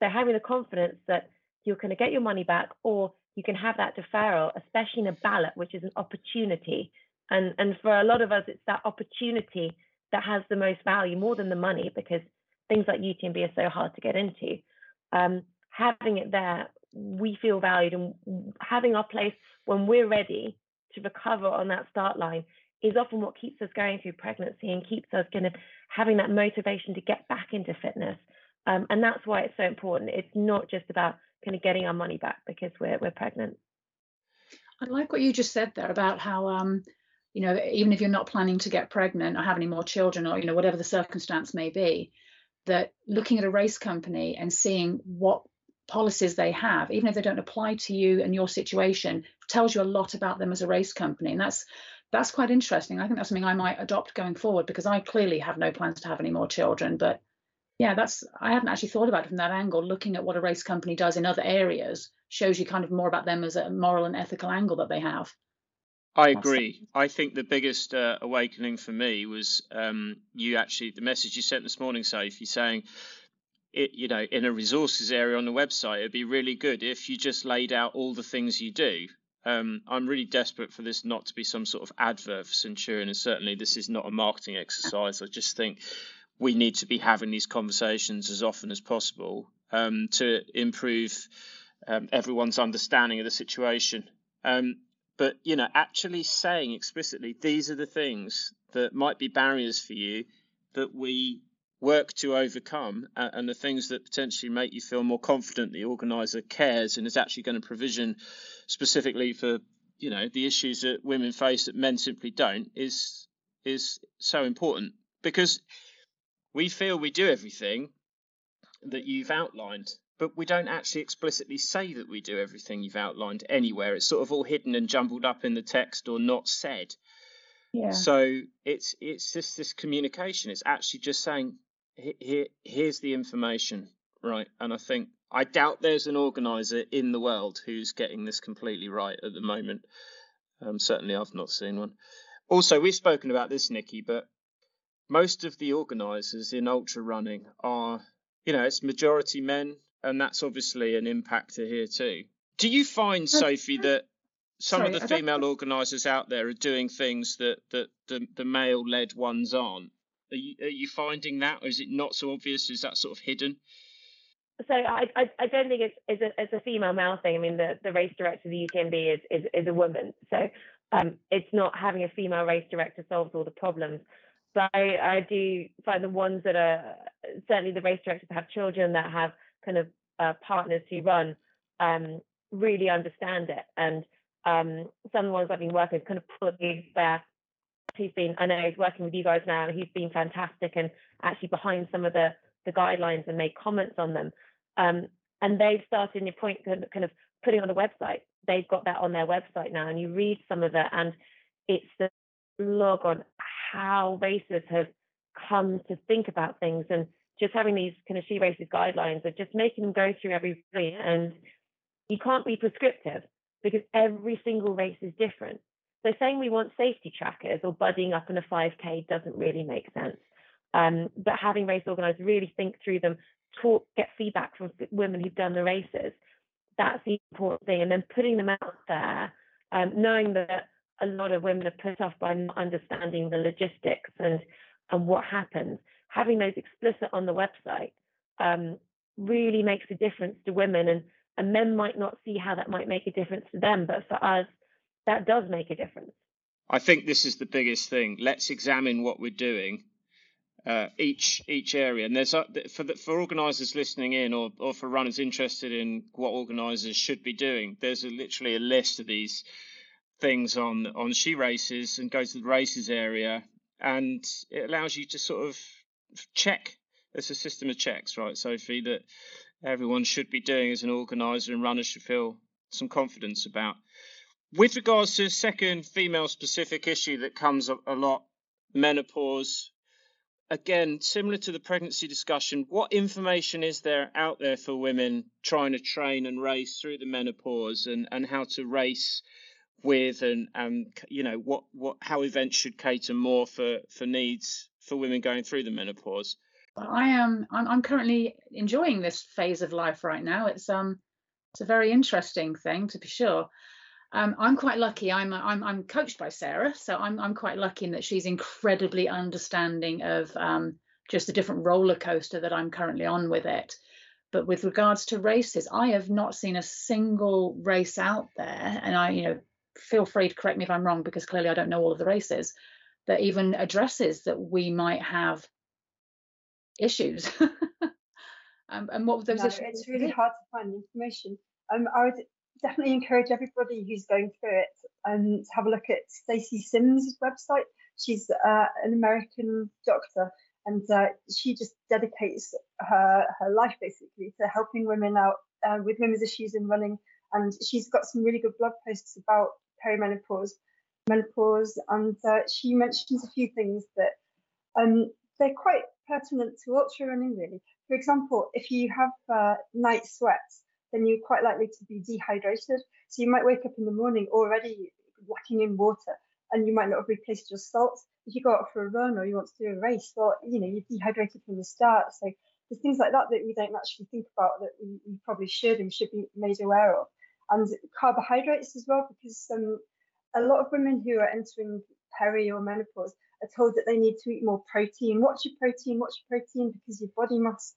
So, having the confidence that you're going to get your money back or you can have that deferral, especially in a ballot, which is an opportunity. And, and for a lot of us, it's that opportunity that has the most value more than the money because things like UTMB are so hard to get into. Um, having it there, we feel valued and having our place when we're ready to recover on that start line is often what keeps us going through pregnancy and keeps us kind of having that motivation to get back into fitness. Um, and that's why it's so important. It's not just about kind of getting our money back because we're we're pregnant.
I like what you just said there about how um, you know, even if you're not planning to get pregnant or have any more children or you know whatever the circumstance may be, that looking at a race company and seeing what policies they have, even if they don't apply to you and your situation, tells you a lot about them as a race company. And that's that's quite interesting. I think that's something I might adopt going forward because I clearly have no plans to have any more children, but yeah, that's I hadn't actually thought about it from that angle. Looking at what a race company does in other areas shows you kind of more about them as a moral and ethical angle that they have.
I agree. I think the biggest uh, awakening for me was um, you actually the message you sent this morning, Sophie, saying it, you know, in a resources area on the website, it'd be really good if you just laid out all the things you do. Um, I'm really desperate for this not to be some sort of advert for Centurion, and certainly this is not a marketing exercise. I just think we need to be having these conversations as often as possible um, to improve um, everyone's understanding of the situation. Um, but you know, actually saying explicitly these are the things that might be barriers for you that we work to overcome uh, and the things that potentially make you feel more confident the organizer cares and is actually going to provision specifically for you know the issues that women face that men simply don't is is so important because we feel we do everything that you've outlined, but we don't actually explicitly say that we do everything you've outlined anywhere. It's sort of all hidden and jumbled up in the text or not said. Yeah. So it's it's just this communication. It's actually just saying, here, here's the information, right? And I think I doubt there's an organizer in the world who's getting this completely right at the moment. Um, certainly, I've not seen one. Also, we've spoken about this, Nikki, but most of the organisers in ultra running are, you know, it's majority men, and that's obviously an impactor here too. Do you find, Sophie, that some Sorry, of the female organisers out there are doing things that, that the, the male led ones aren't? Are you, are you finding that, or is it not so obvious? Is that sort of hidden?
So I, I, I don't think it's, it's, a, it's a female male thing. I mean, the, the race director of the UTMB is, is, is a woman. So um, it's not having a female race director solves all the problems. But I, do find the ones that are certainly the race directors that have children that have kind of uh, partners who run um, really understand it. And um, some of the ones I've been working with kind of pull these back. He's been, I know he's working with you guys now, he's been fantastic and actually behind some of the, the guidelines and made comments on them. Um, and they've started, in your point, kind of putting on the website. They've got that on their website now, and you read some of it, and it's the log on how racers have come to think about things and just having these kind of she races guidelines of just making them go through every and you can't be prescriptive because every single race is different. So saying we want safety trackers or buddying up in a 5K doesn't really make sense. Um, but having race organisers really think through them, talk, get feedback from women who've done the races, that's the important thing. And then putting them out there, um, knowing that a lot of women are put off by not understanding the logistics and and what happens. Having those explicit on the website um, really makes a difference to women, and and men might not see how that might make a difference to them, but for us, that does make a difference.
I think this is the biggest thing. Let's examine what we're doing. Uh, each each area, and there's for the, for organisers listening in, or or for runners interested in what organisers should be doing. There's a, literally a list of these things on on she races and go to the races area, and it allows you to sort of check. There's a system of checks, right, Sophie, that everyone should be doing as an organizer and runners should feel some confidence about. With regards to the second female specific issue that comes up a lot, menopause. Again, similar to the pregnancy discussion, what information is there out there for women trying to train and race through the menopause and, and how to race with and and you know what what how events should cater more for for needs for women going through the menopause
i am I'm, I'm currently enjoying this phase of life right now it's um it's a very interesting thing to be sure um, I'm quite lucky. I'm, I'm I'm coached by Sarah, so I'm I'm quite lucky in that she's incredibly understanding of um, just the different roller coaster that I'm currently on with it. But with regards to races, I have not seen a single race out there, and I you know feel free to correct me if I'm wrong because clearly I don't know all of the races, that even addresses that we might have issues. um, and what those
no,
issues?
It's really hard to find information. Um, I would definitely encourage everybody who's going through it um, to have a look at Stacy Sims' website. She's uh, an American doctor and uh, she just dedicates her, her life basically to helping women out uh, with women's issues in running. And she's got some really good blog posts about perimenopause, menopause, and uh, she mentions a few things that um, they're quite pertinent to ultra running, really. For example, if you have uh, night sweats, then you're quite likely to be dehydrated. So you might wake up in the morning already lacking in water, and you might not have replaced your salts. If you go out for a run or you want to do a race, well, you know, you're dehydrated from the start. So there's things like that that we don't actually think about that we, we probably should and should be made aware of and carbohydrates as well, because um, a lot of women who are entering peri or menopause are told that they need to eat more protein. What's your protein? What's your protein? Because your body mass,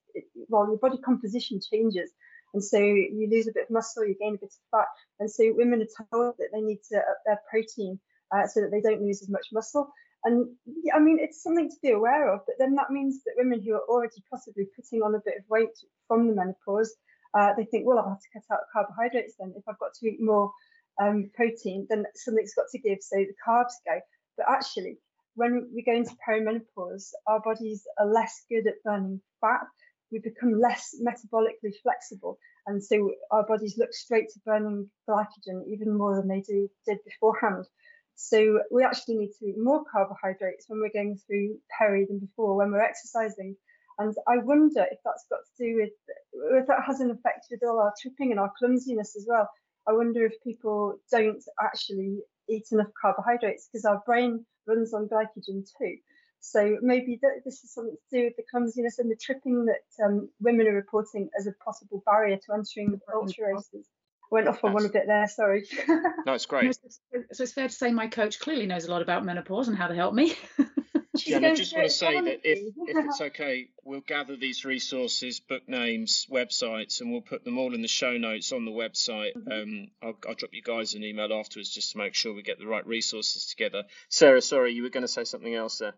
well, your body composition changes. And so you lose a bit of muscle, you gain a bit of fat. And so women are told that they need to up their protein uh, so that they don't lose as much muscle. And I mean, it's something to be aware of, but then that means that women who are already possibly putting on a bit of weight from the menopause uh, they think, well, I'll have to cut out carbohydrates then. If I've got to eat more um, protein, then something's got to give, so the carbs go. But actually, when we go into perimenopause, our bodies are less good at burning fat. We become less metabolically flexible, and so our bodies look straight to burning glycogen even more than they do, did beforehand. So we actually need to eat more carbohydrates when we're going through peri than before when we're exercising. And I wonder if that's got to do with, if that has an effect with all our tripping and our clumsiness as well. I wonder if people don't actually eat enough carbohydrates because our brain runs on glycogen too. So maybe th- this is something to do with the clumsiness and the tripping that um, women are reporting as a possible barrier to entering ultra races. I went off on one a bit there, sorry.
no, it's great.
So it's fair to say my coach clearly knows a lot about menopause and how to help me.
Jen, I just want to say that if, if it's okay, we'll gather these resources, book names, websites, and we'll put them all in the show notes on the website. Mm-hmm. Um, I'll, I'll, drop you guys an email afterwards just to make sure we get the right resources together. Sarah, sorry, you were going to say something else there.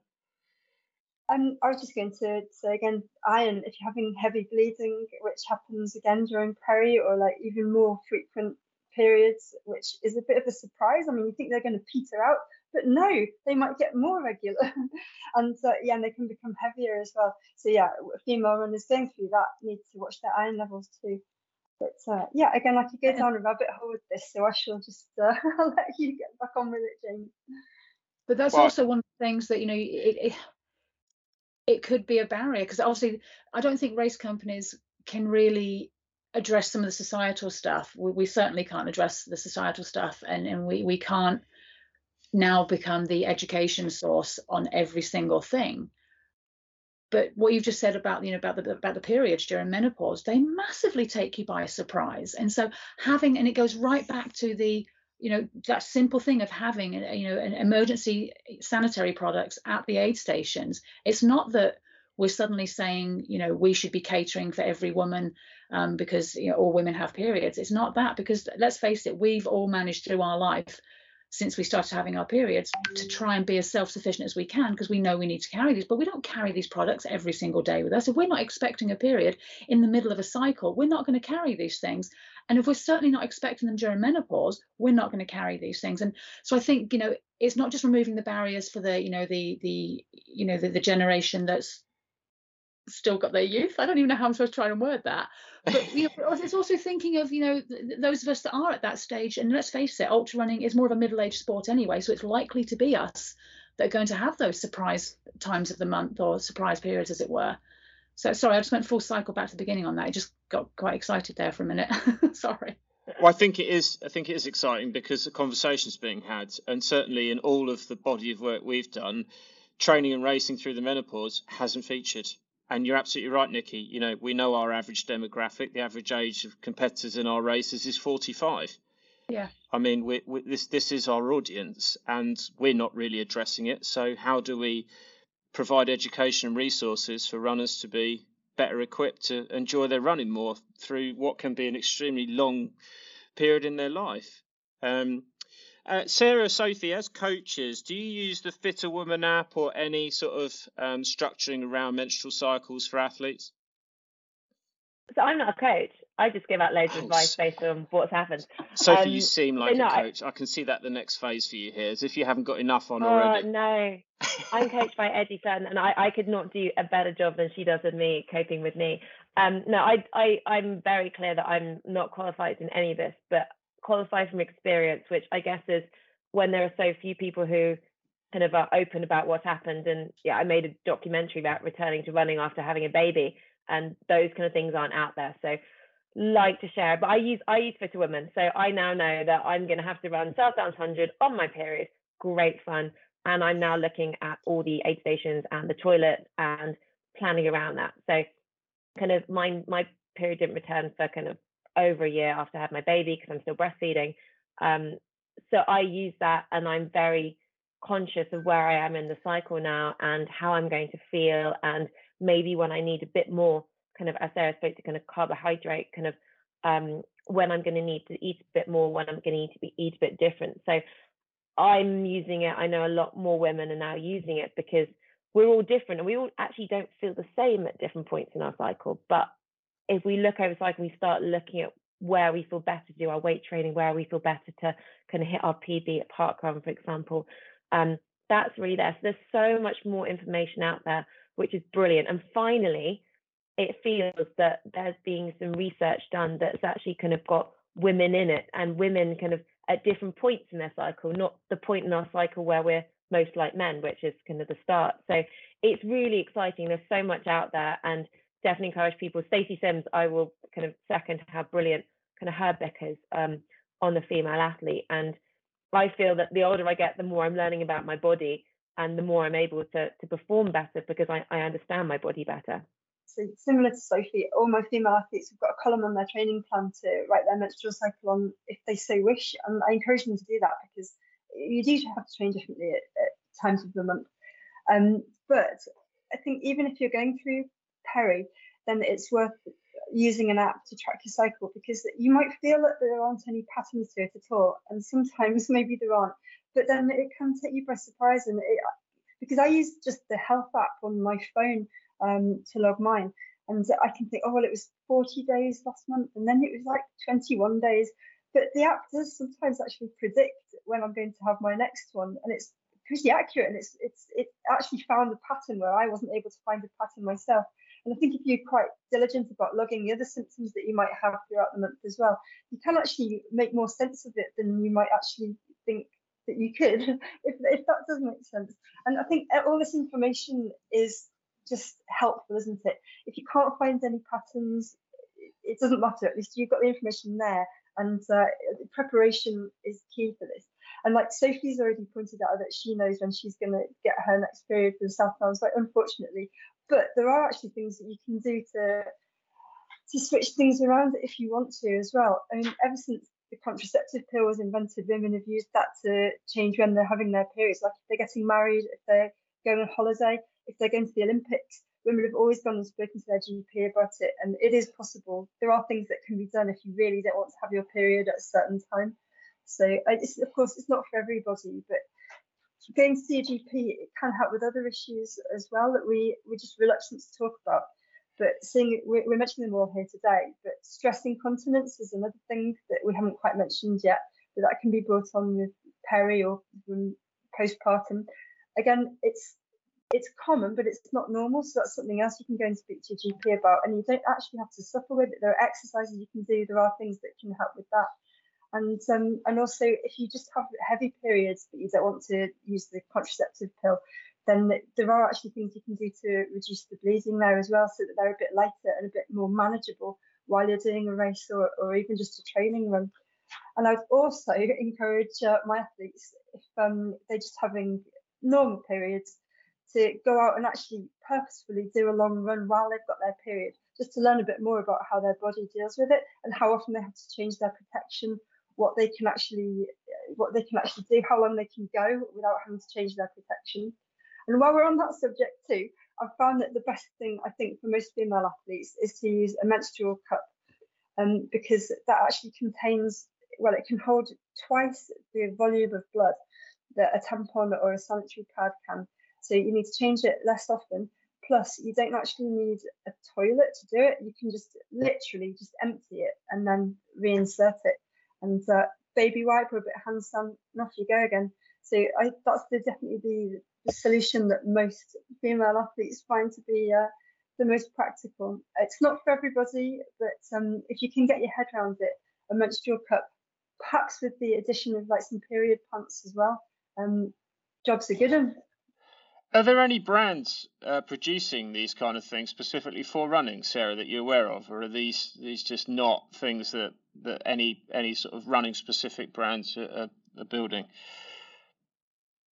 Um, I was just going to say again, iron, if you're having heavy bleeding, which happens again during peri or like even more frequent periods, which is a bit of a surprise. I mean, you think they're going to peter out, but no, they might get more regular. and uh, yeah, and they can become heavier as well. So yeah, female runners going through that need to watch their iron levels too. But uh, yeah, again, I could go down a rabbit hole with this, so I shall just uh, let you get back on with it, James.
But that's well, also one of the things that you know it, it, it could be a barrier because obviously I don't think race companies can really address some of the societal stuff. We, we certainly can't address the societal stuff, and and we we can't now become the education source on every single thing. But what you've just said about you know about the about the periods during menopause they massively take you by surprise. And so having and it goes right back to the you know that simple thing of having you know an emergency sanitary products at the aid stations. It's not that we're suddenly saying you know we should be catering for every woman um, because you know all women have periods. It's not that because let's face it we've all managed through our life since we started having our periods to mm. try and be as self-sufficient as we can because we know we need to carry these but we don't carry these products every single day with us. If we're not expecting a period in the middle of a cycle we're not going to carry these things. And if we're certainly not expecting them during menopause we're not going to carry these things. And so i think you know it's not just removing the barriers for the you know the the you know the, the generation that's still got their youth. I don't even know how I'm supposed to try and word that. But you know, it's also thinking of you know th- those of us that are at that stage. And let's face it, ultra running is more of a middle-aged sport anyway, so it's likely to be us that are going to have those surprise times of the month or surprise periods, as it were. So sorry, I just went full cycle back to the beginning on that. I just got quite excited there for a minute. sorry.
Well, I think it is. I think it is exciting because the conversation's being had, and certainly in all of the body of work we've done, training and racing through the menopause hasn't featured and you're absolutely right, Nikki. You know, we know our average demographic. The average age of competitors in our races is 45.
Yeah.
I mean, we, we, this this is our audience, and we're not really addressing it. So, how do we provide education and resources for runners to be better equipped to enjoy their running more through what can be an extremely long period in their life? Um, uh, Sarah, Sophie, as coaches, do you use the FitrWoman app or any sort of um, structuring around menstrual cycles for athletes?
So I'm not a coach. I just give out loads of oh, advice based on what's happened.
Sophie, um, you seem like no, a coach. I, I, can see that the next phase for you here is if you haven't got enough on
oh,
already.
no. I'm coached by Eddie Fenn, and I, I could not do a better job than she does with me coping with me. Um, no, I, I, I'm very clear that I'm not qualified in any of this, but qualify from experience, which I guess is when there are so few people who kind of are open about what's happened. And yeah, I made a documentary about returning to running after having a baby, and those kind of things aren't out there. So like to share, but I use I use Fitter Women, so I now know that I'm going to have to run South Downs 100 on my period. Great fun, and I'm now looking at all the aid stations and the toilet and planning around that. So kind of my my period didn't return for kind of over a year after I had my baby because I'm still breastfeeding. Um, so I use that and I'm very conscious of where I am in the cycle now and how I'm going to feel. And maybe when I need a bit more, kind of, as Sarah spoke to, kind of carbohydrate, kind of um, when I'm going to need to eat a bit more, when I'm going to need to be, eat a bit different. So I'm using it. I know a lot more women are now using it because we're all different and we all actually don't feel the same at different points in our cycle. But if we look over cycle, we start looking at where we feel better to do our weight training, where we feel better to kind of hit our PB at parkrun, for example. Um, that's really there. So there's so much more information out there, which is brilliant. And finally, it feels that there's being some research done that's actually kind of got women in it and women kind of at different points in their cycle, not the point in our cycle where we're most like men, which is kind of the start. So it's really exciting. There's so much out there and definitely encourage people. Stacy Sims, I will kind of second how brilliant kind of her book is um, on the female athlete. And I feel that the older I get, the more I'm learning about my body and the more I'm able to, to perform better because I, I understand my body better.
So similar to Sophie, all my female athletes have got a column on their training plan to write their menstrual cycle on if they so wish. And I encourage them to do that because you do have to train differently at, at times of the month. Um, but I think even if you're going through peri, then it's worth using an app to track your cycle because you might feel that there aren't any patterns to it at all, and sometimes maybe there aren't. But then it can take you by surprise, and it, because I use just the health app on my phone um, to log mine. And I can think, oh, well, it was 40 days last month, and then it was like 21 days. But the app does sometimes actually predict when I'm going to have my next one, and it's pretty accurate. And it's it's it actually found a pattern where I wasn't able to find a pattern myself. And I think if you're quite diligent about logging the other symptoms that you might have throughout the month as well, you can actually make more sense of it than you might actually think that you could, if, if that does make sense. And I think all this information is just helpful, isn't it? If you can't find any patterns, it doesn't matter. At least you've got the information there, and uh, preparation is key for this. And like Sophie's already pointed out that she knows when she's going to get her next period for the South Wales, like unfortunately, but there are actually things that you can do to to switch things around if you want to as well. I mean, ever since the contraceptive pill was invented, women have used that to change when they're having their periods. Like if they're getting married, if they're going on holiday, if they're going to the Olympics, women have always gone and spoken to their GP about it. And it is possible. There are things that can be done if you really don't want to have your period at a certain time. So, of course, it's not for everybody, but going to a GP it can help with other issues as well that we we're just reluctant to talk about. But seeing we're, we're mentioning them all here today. But stress incontinence is another thing that we haven't quite mentioned yet, but that can be brought on with peri or postpartum. Again, it's it's common, but it's not normal. So that's something else you can go and speak to your GP about. And you don't actually have to suffer with it. There are exercises you can do. There are things that can help with that. And um, and also, if you just have heavy periods but you don't want to use the contraceptive pill, then there are actually things you can do to reduce the bleeding there as well, so that they're a bit lighter and a bit more manageable while you're doing a race or, or even just a training run. And I'd also encourage uh, my athletes if um, they're just having normal periods to go out and actually purposefully do a long run while they've got their period, just to learn a bit more about how their body deals with it and how often they have to change their protection, what they can actually what they can actually do, how long they can go without having to change their protection. And while we're on that subject too, I've found that the best thing I think for most female athletes is to use a menstrual cup, um, because that actually contains well, it can hold twice the volume of blood that a tampon or a sanitary pad can. So you need to change it less often. Plus, you don't actually need a toilet to do it. You can just literally just empty it and then reinsert it. And uh, baby wipe or a bit of hand and off you go again. So I, that's the, definitely the, the solution that most female athletes find to be uh, the most practical. It's not for everybody, but um, if you can get your head around it, a menstrual cup, perhaps with the addition of like some period pants as well, um, jobs are good.
Are there any brands uh, producing these kind of things specifically for running, Sarah, that you're aware of, or are these these just not things that, that any any sort of running specific brands are, are building?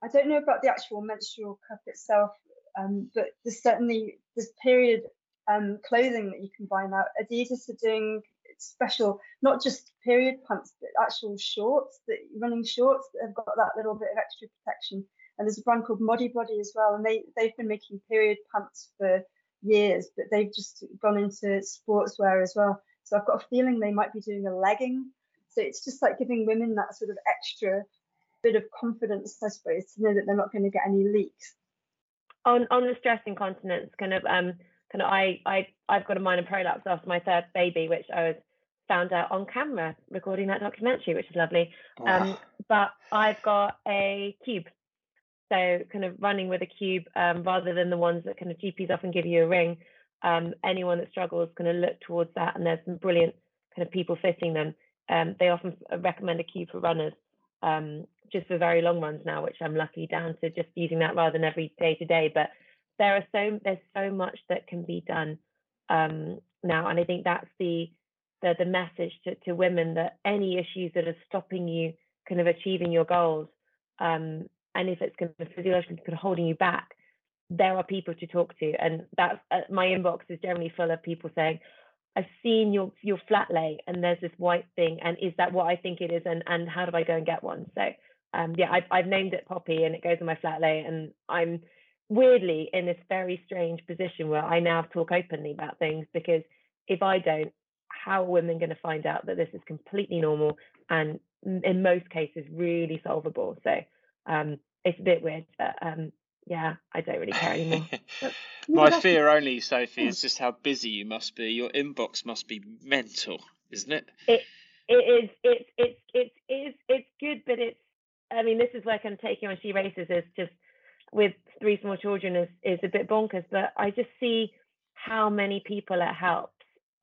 I don't know about the actual menstrual cup itself, um, but there's certainly there's period um, clothing that you can buy now. Adidas are doing special, not just period pants, but actual shorts that running shorts that have got that little bit of extra protection and there's a brand called Modibodi as well, and they they've been making period pants for years, but they've just gone into sportswear as well. So I've got a feeling they might be doing a legging. So it's just like giving women that sort of extra bit of confidence, I suppose, to know that they're not going to get any leaks.
On on the stress incontinence, kind of um kind of I I I've got a minor prolapse after my third baby, which I was found out on camera recording that documentary, which is lovely. Um, but I've got a cube so kind of running with a cube um, rather than the ones that kind of GPs often give you a ring. Um, anyone that struggles kind of look towards that, and there's some brilliant kind of people fitting them. Um, they often recommend a cube for runners, um, just for very long runs now, which I'm lucky down to just using that rather than every day to day. But there are so there's so much that can be done um, now, and I think that's the the, the message to, to women that any issues that are stopping you kind of achieving your goals um, and if it's kind of physiologically kind of holding you back, there are people to talk to. And that's uh, my inbox is generally full of people saying, I've seen your your flat lay and there's this white thing and is that what I think it is and and how do I go and get one? So um, yeah, I've I've named it Poppy and it goes on my flat lay and I'm weirdly in this very strange position where I now talk openly about things because if I don't, how are women going to find out that this is completely normal and in most cases really solvable? So um, it's a bit weird, but um, yeah, I don't really care anymore.
My fear only, Sophie, is just how busy you must be. Your inbox must be mental, isn't it?
It it is. It's it's it's it's it's good, but it's. I mean, this is where I'm taking on she races is just with three small children is is a bit bonkers. But I just see how many people it helps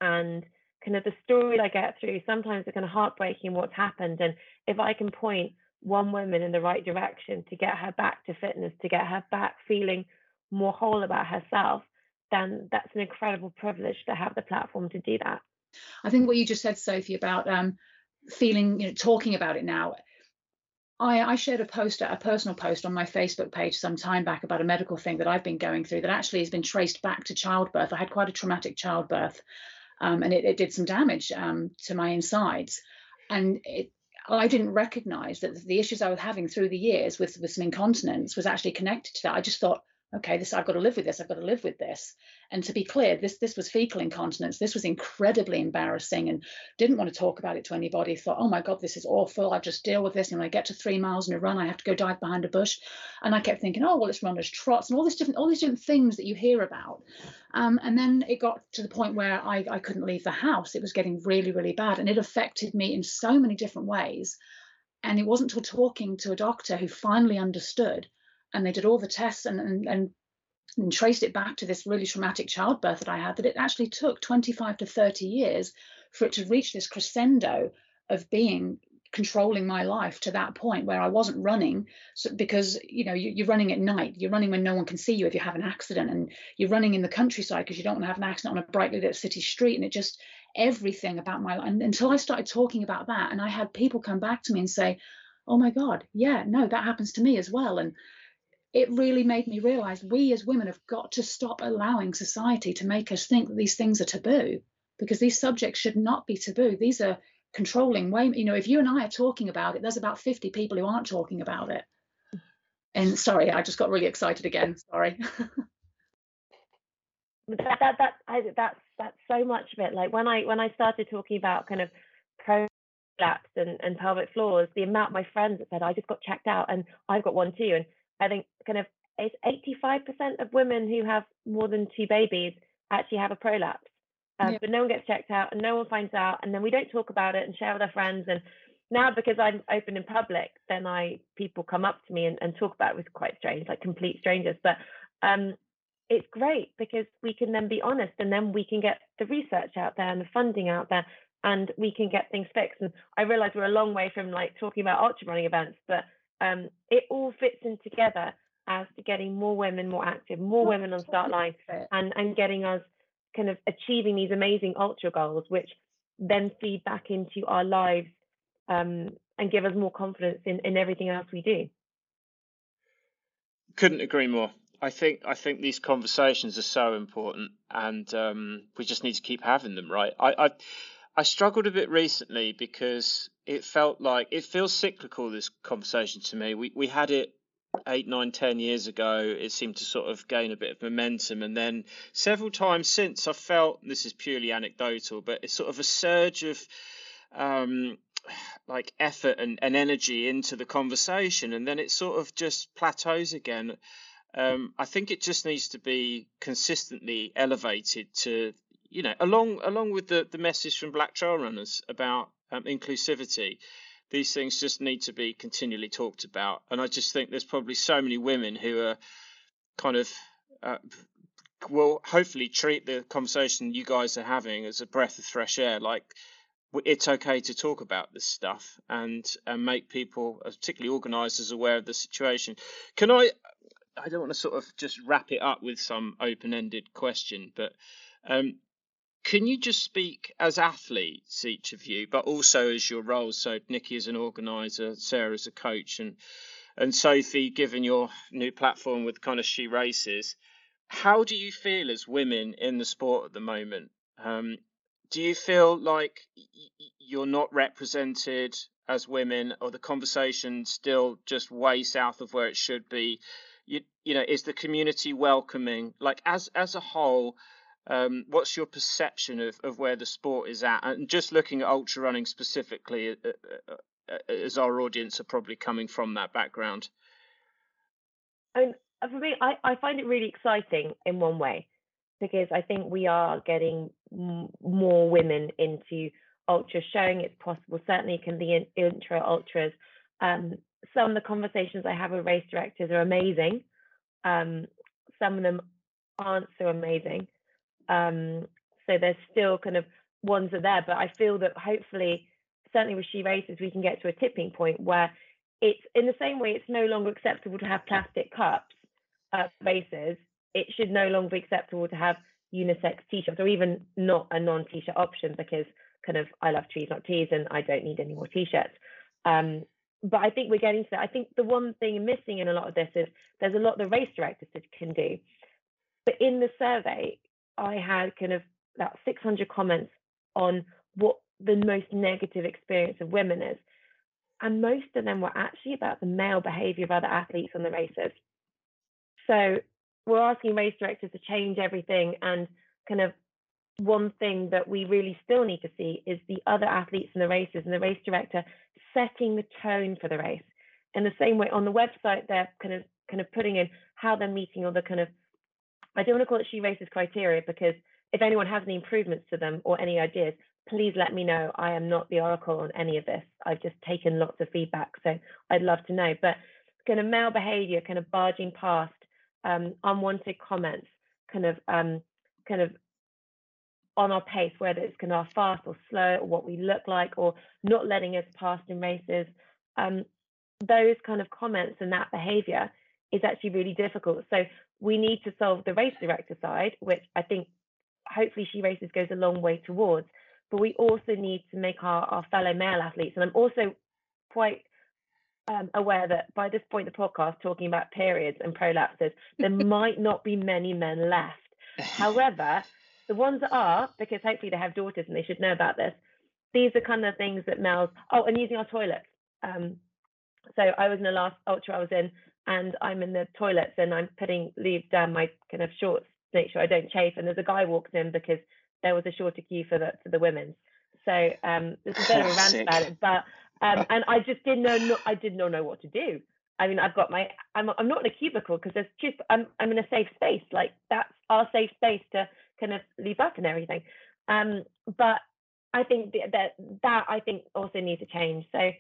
and kind of the story I get through. Sometimes it's kind of heartbreaking what's happened, and if I can point one woman in the right direction to get her back to fitness, to get her back feeling more whole about herself, then that's an incredible privilege to have the platform to do that.
I think what you just said, Sophie, about um, feeling, you know, talking about it now. I, I shared a post, a personal post on my Facebook page some time back about a medical thing that I've been going through that actually has been traced back to childbirth. I had quite a traumatic childbirth, um, and it, it, did some damage um, to my insides. And it, I didn't recognize that the issues I was having through the years with, with some incontinence was actually connected to that. I just thought, okay, this I've got to live with this. I've got to live with this. And to be clear, this this was fecal incontinence. This was incredibly embarrassing, and didn't want to talk about it to anybody. Thought, oh my god, this is awful. I just deal with this. And when I get to three miles in a run, I have to go dive behind a bush. And I kept thinking, oh well, it's runners trots and all this different all these different things that you hear about. Um, and then it got to the point where I I couldn't leave the house. It was getting really really bad, and it affected me in so many different ways. And it wasn't until talking to a doctor who finally understood and they did all the tests and, and, and, and traced it back to this really traumatic childbirth that I had, that it actually took 25 to 30 years for it to reach this crescendo of being controlling my life to that point where I wasn't running. So, because you know you, are running at night you're running when no one can see you if you have an accident and you're running in the countryside because you don't want to have an accident on a brightly lit city street and it just everything about my life and until I started talking about that and I had people come back to me and say oh my god yeah no that happens to me as well and it really made me realize we as women have got to stop allowing society to make us think that these things are taboo because these subjects should not be taboo. These are controlling way, you know, if you and I are talking about it, there's about 50 people who aren't talking about it. And sorry, I just got really excited again. Sorry.
that, that, that, I, that's, that's so much of it. Like when I, when I started talking about kind of prolapse and, and pelvic floors, the amount my friends that said, I just got checked out and I've got one too. And I think kind of it's 85% of women who have more than two babies actually have a prolapse. Um, yeah. But no one gets checked out and no one finds out. And then we don't talk about it and share with our friends. And now because I'm open in public, then I people come up to me and, and talk about it. It's quite strange, like complete strangers. But um, it's great because we can then be honest and then we can get the research out there and the funding out there and we can get things fixed. And I realize we're a long way from like talking about ultra running events, but um, it all fits in together as to getting more women more active, more women on start line, and and getting us kind of achieving these amazing ultra goals, which then feed back into our lives um, and give us more confidence in, in everything else we do.
Couldn't agree more. I think I think these conversations are so important, and um, we just need to keep having them. Right? I, I I struggled a bit recently because it felt like it feels cyclical. This conversation to me, we we had it eight, nine, ten years ago. It seemed to sort of gain a bit of momentum, and then several times since, I felt this is purely anecdotal, but it's sort of a surge of um, like effort and, and energy into the conversation, and then it sort of just plateaus again. Um, I think it just needs to be consistently elevated to you know, along along with the the message from Black Trail Runners about um, inclusivity, these things just need to be continually talked about. And I just think there's probably so many women who are kind of uh, will hopefully treat the conversation you guys are having as a breath of fresh air. Like it's okay to talk about this stuff and and make people, uh, particularly organisers, aware of the situation. Can I? I don't want to sort of just wrap it up with some open-ended question, but um, can you just speak as athletes, each of you, but also as your roles? So Nikki as an organizer, Sarah as a coach, and and Sophie, given your new platform with kind of she races, how do you feel as women in the sport at the moment? Um, do you feel like you're not represented as women, or the conversation still just way south of where it should be? You, you know, is the community welcoming? Like as as a whole, um, what's your perception of, of where the sport is at? And just looking at ultra running specifically, uh, uh, uh, as our audience are probably coming from that background.
I mean, for me, I, I find it really exciting in one way because I think we are getting more women into ultra, showing it's possible. Certainly, can be in intra ultras. Um, some of the conversations I have with race directors are amazing. Um, some of them aren't so amazing. Um, so there's still kind of ones are there, but I feel that hopefully, certainly with She Races, we can get to a tipping point where it's in the same way it's no longer acceptable to have plastic cups at races. It should no longer be acceptable to have unisex t-shirts or even not a non-t-shirt option because kind of I love trees, not teas, and I don't need any more t-shirts. Um, but I think we're getting to that. I think the one thing missing in a lot of this is there's a lot the race directors can do. But in the survey, I had kind of about 600 comments on what the most negative experience of women is. And most of them were actually about the male behavior of other athletes on the races. So we're asking race directors to change everything and kind of one thing that we really still need to see is the other athletes in the races and the race director setting the tone for the race. In the same way, on the website, they're kind of kind of putting in how they're meeting all the kind of I don't want to call it she races criteria because if anyone has any improvements to them or any ideas, please let me know. I am not the oracle on any of this. I've just taken lots of feedback, so I'd love to know. But kind of male behavior, kind of barging past, um, unwanted comments, kind of um, kind of on our pace, whether it's kind of fast or slow, or what we look like, or not letting us past in races. Um, those kind of comments and that behavior is actually really difficult. So we need to solve the race director side, which I think hopefully She Races goes a long way towards. But we also need to make our, our fellow male athletes, and I'm also quite um, aware that by this point in the podcast, talking about periods and prolapses, there might not be many men left. However, the ones that are, because hopefully they have daughters and they should know about this, these are kind of things that males, oh, and using our toilets. Um, so I was in the last ultra I was in, and I'm in the toilets and I'm putting leave down my kind of shorts to make sure I don't chafe. And there's a guy walks in because there was a shorter queue for the for the women's. So um, there's a bit of a rant about it, but um, and I just didn't know, no, I did not know what to do. I mean, I've got my, I'm, I'm not in a cubicle because there's just, I'm, I'm in a safe space. Like that's our safe space to kind of leave up and everything. Um, but I think that that I think also needs to change. So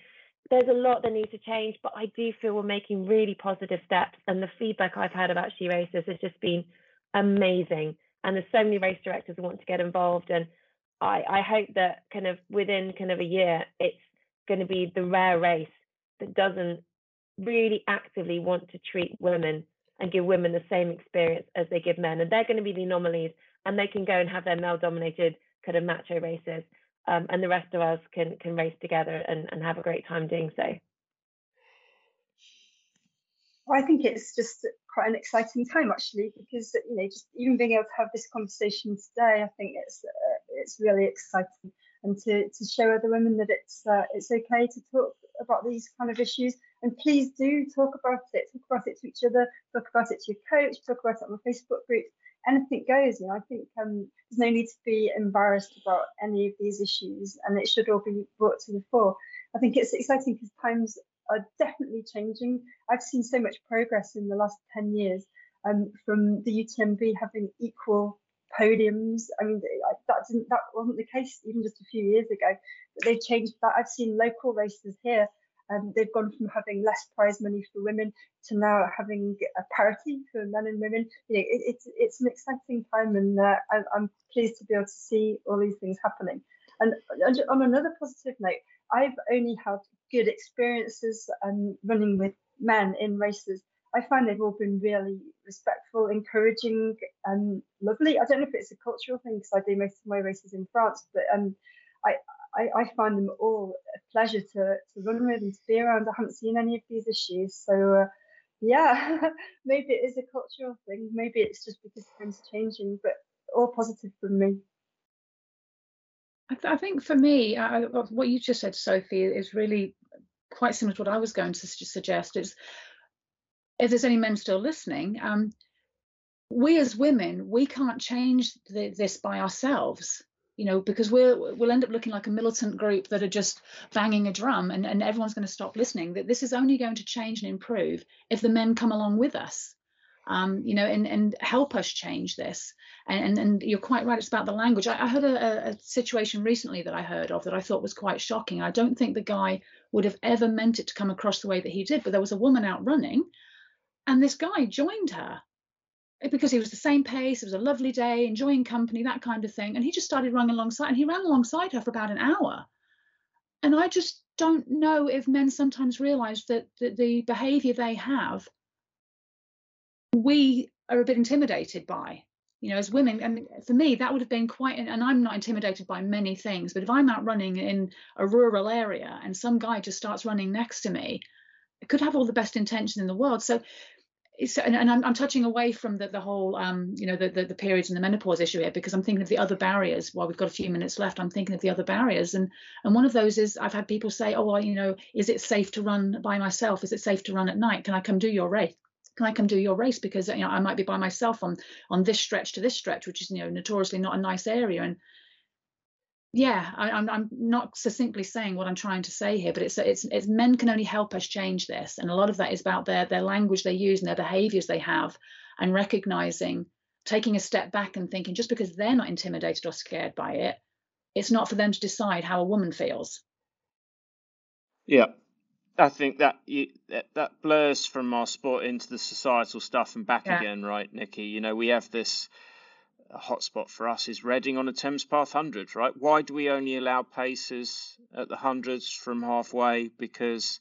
there's a lot that needs to change, but I do feel we're making really positive steps. And the feedback I've had about She Races has just been amazing. And there's so many race directors who want to get involved. And I, I hope that kind of within kind of a year, it's going to be the rare race that doesn't really actively want to treat women and give women the same experience as they give men. And they're going to be the anomalies and they can go and have their male dominated kind of macho races. Um, and the rest of us can can race together and, and have a great time doing so.
Well, I think it's just quite an exciting time actually, because you know, just even being able to have this conversation today, I think it's uh, it's really exciting, and to, to show other women that it's uh, it's okay to talk about these kind of issues, and please do talk about it, talk about it to each other, talk about it to your coach, talk about it on the Facebook groups, anything goes. You know, I think um, there's no need to be embarrassed about any of these issues, and it should all be brought to the fore. I think it's exciting because times are definitely changing. I've seen so much progress in the last 10 years um, from the UTMB having equal podiums. I mean, that didn't that wasn't the case even just a few years ago. But they've changed that. I've seen local races here. Um, they've gone from having less prize money for women to now having a parity for men and women. You know, it, it's it's an exciting time, and uh, I'm, I'm pleased to be able to see all these things happening. And on another positive note, I've only had good experiences um, running with men in races. I find they've all been really respectful, encouraging, and lovely. I don't know if it's a cultural thing because I do most of my races in France, but um, I, I, I find them all a pleasure to, to run with and to be around. I haven't seen any of these issues, so uh, yeah, maybe it is a cultural thing. Maybe it's just because times are changing, but all positive from me.
I, th- I think for me, I, what you just said, Sophie, is really quite similar to what I was going to suggest. Is if there's any men still listening, um, we as women, we can't change the, this by ourselves you know, because we'll we'll end up looking like a militant group that are just banging a drum and, and everyone's going to stop listening. That this is only going to change and improve if the men come along with us. um, you know, and, and help us change this. And, and, you're quite right, it's about the language. I, I heard a, a, situation recently that I heard of that I thought was quite shocking. I don't think the guy would have ever meant it to come across the way that he did, but there was a woman out running and this guy joined her because he was the same pace. It was a lovely day, enjoying company, that kind of thing. And he just started running alongside and he ran alongside her for about an hour. And I just don't know if men sometimes realize that, that the behavior they have we are a bit intimidated by you know as women and for me that would have been quite and i'm not intimidated by many things but if i'm out running in a rural area and some guy just starts running next to me it could have all the best intention in the world so it's, and, and I'm, I'm, touching away from the, the whole um, you know the, the, the periods and the menopause issue here because I'm thinking of the other barriers while we've got a few minutes left. I'm thinking of the other barriers. And and one of those is I've had people say oh well you know is it safe to run by myself? Is it safe to run at night? Can I come do your race? Can I come do your race? Because you know I might be by myself on on this stretch to this stretch, which is you know notoriously not a nice area. And yeah, I, am I'm, I'm not succinctly saying what I'm trying to say here, but it's it's it's men can only help us change this, and a lot of that is about their their language they use and their behaviours they have, and recognizing, taking a step back and thinking just because they're not intimidated or scared by it, it's not for them to decide how a woman feels.
Yeah, I think that, you, that that blurs from our sport into the societal stuff and back yeah. again, right, Nikki? You know, we have this hotspot for us is Reading on a Thames Path hundred, right? Why do we only allow paces at the hundreds from halfway? Because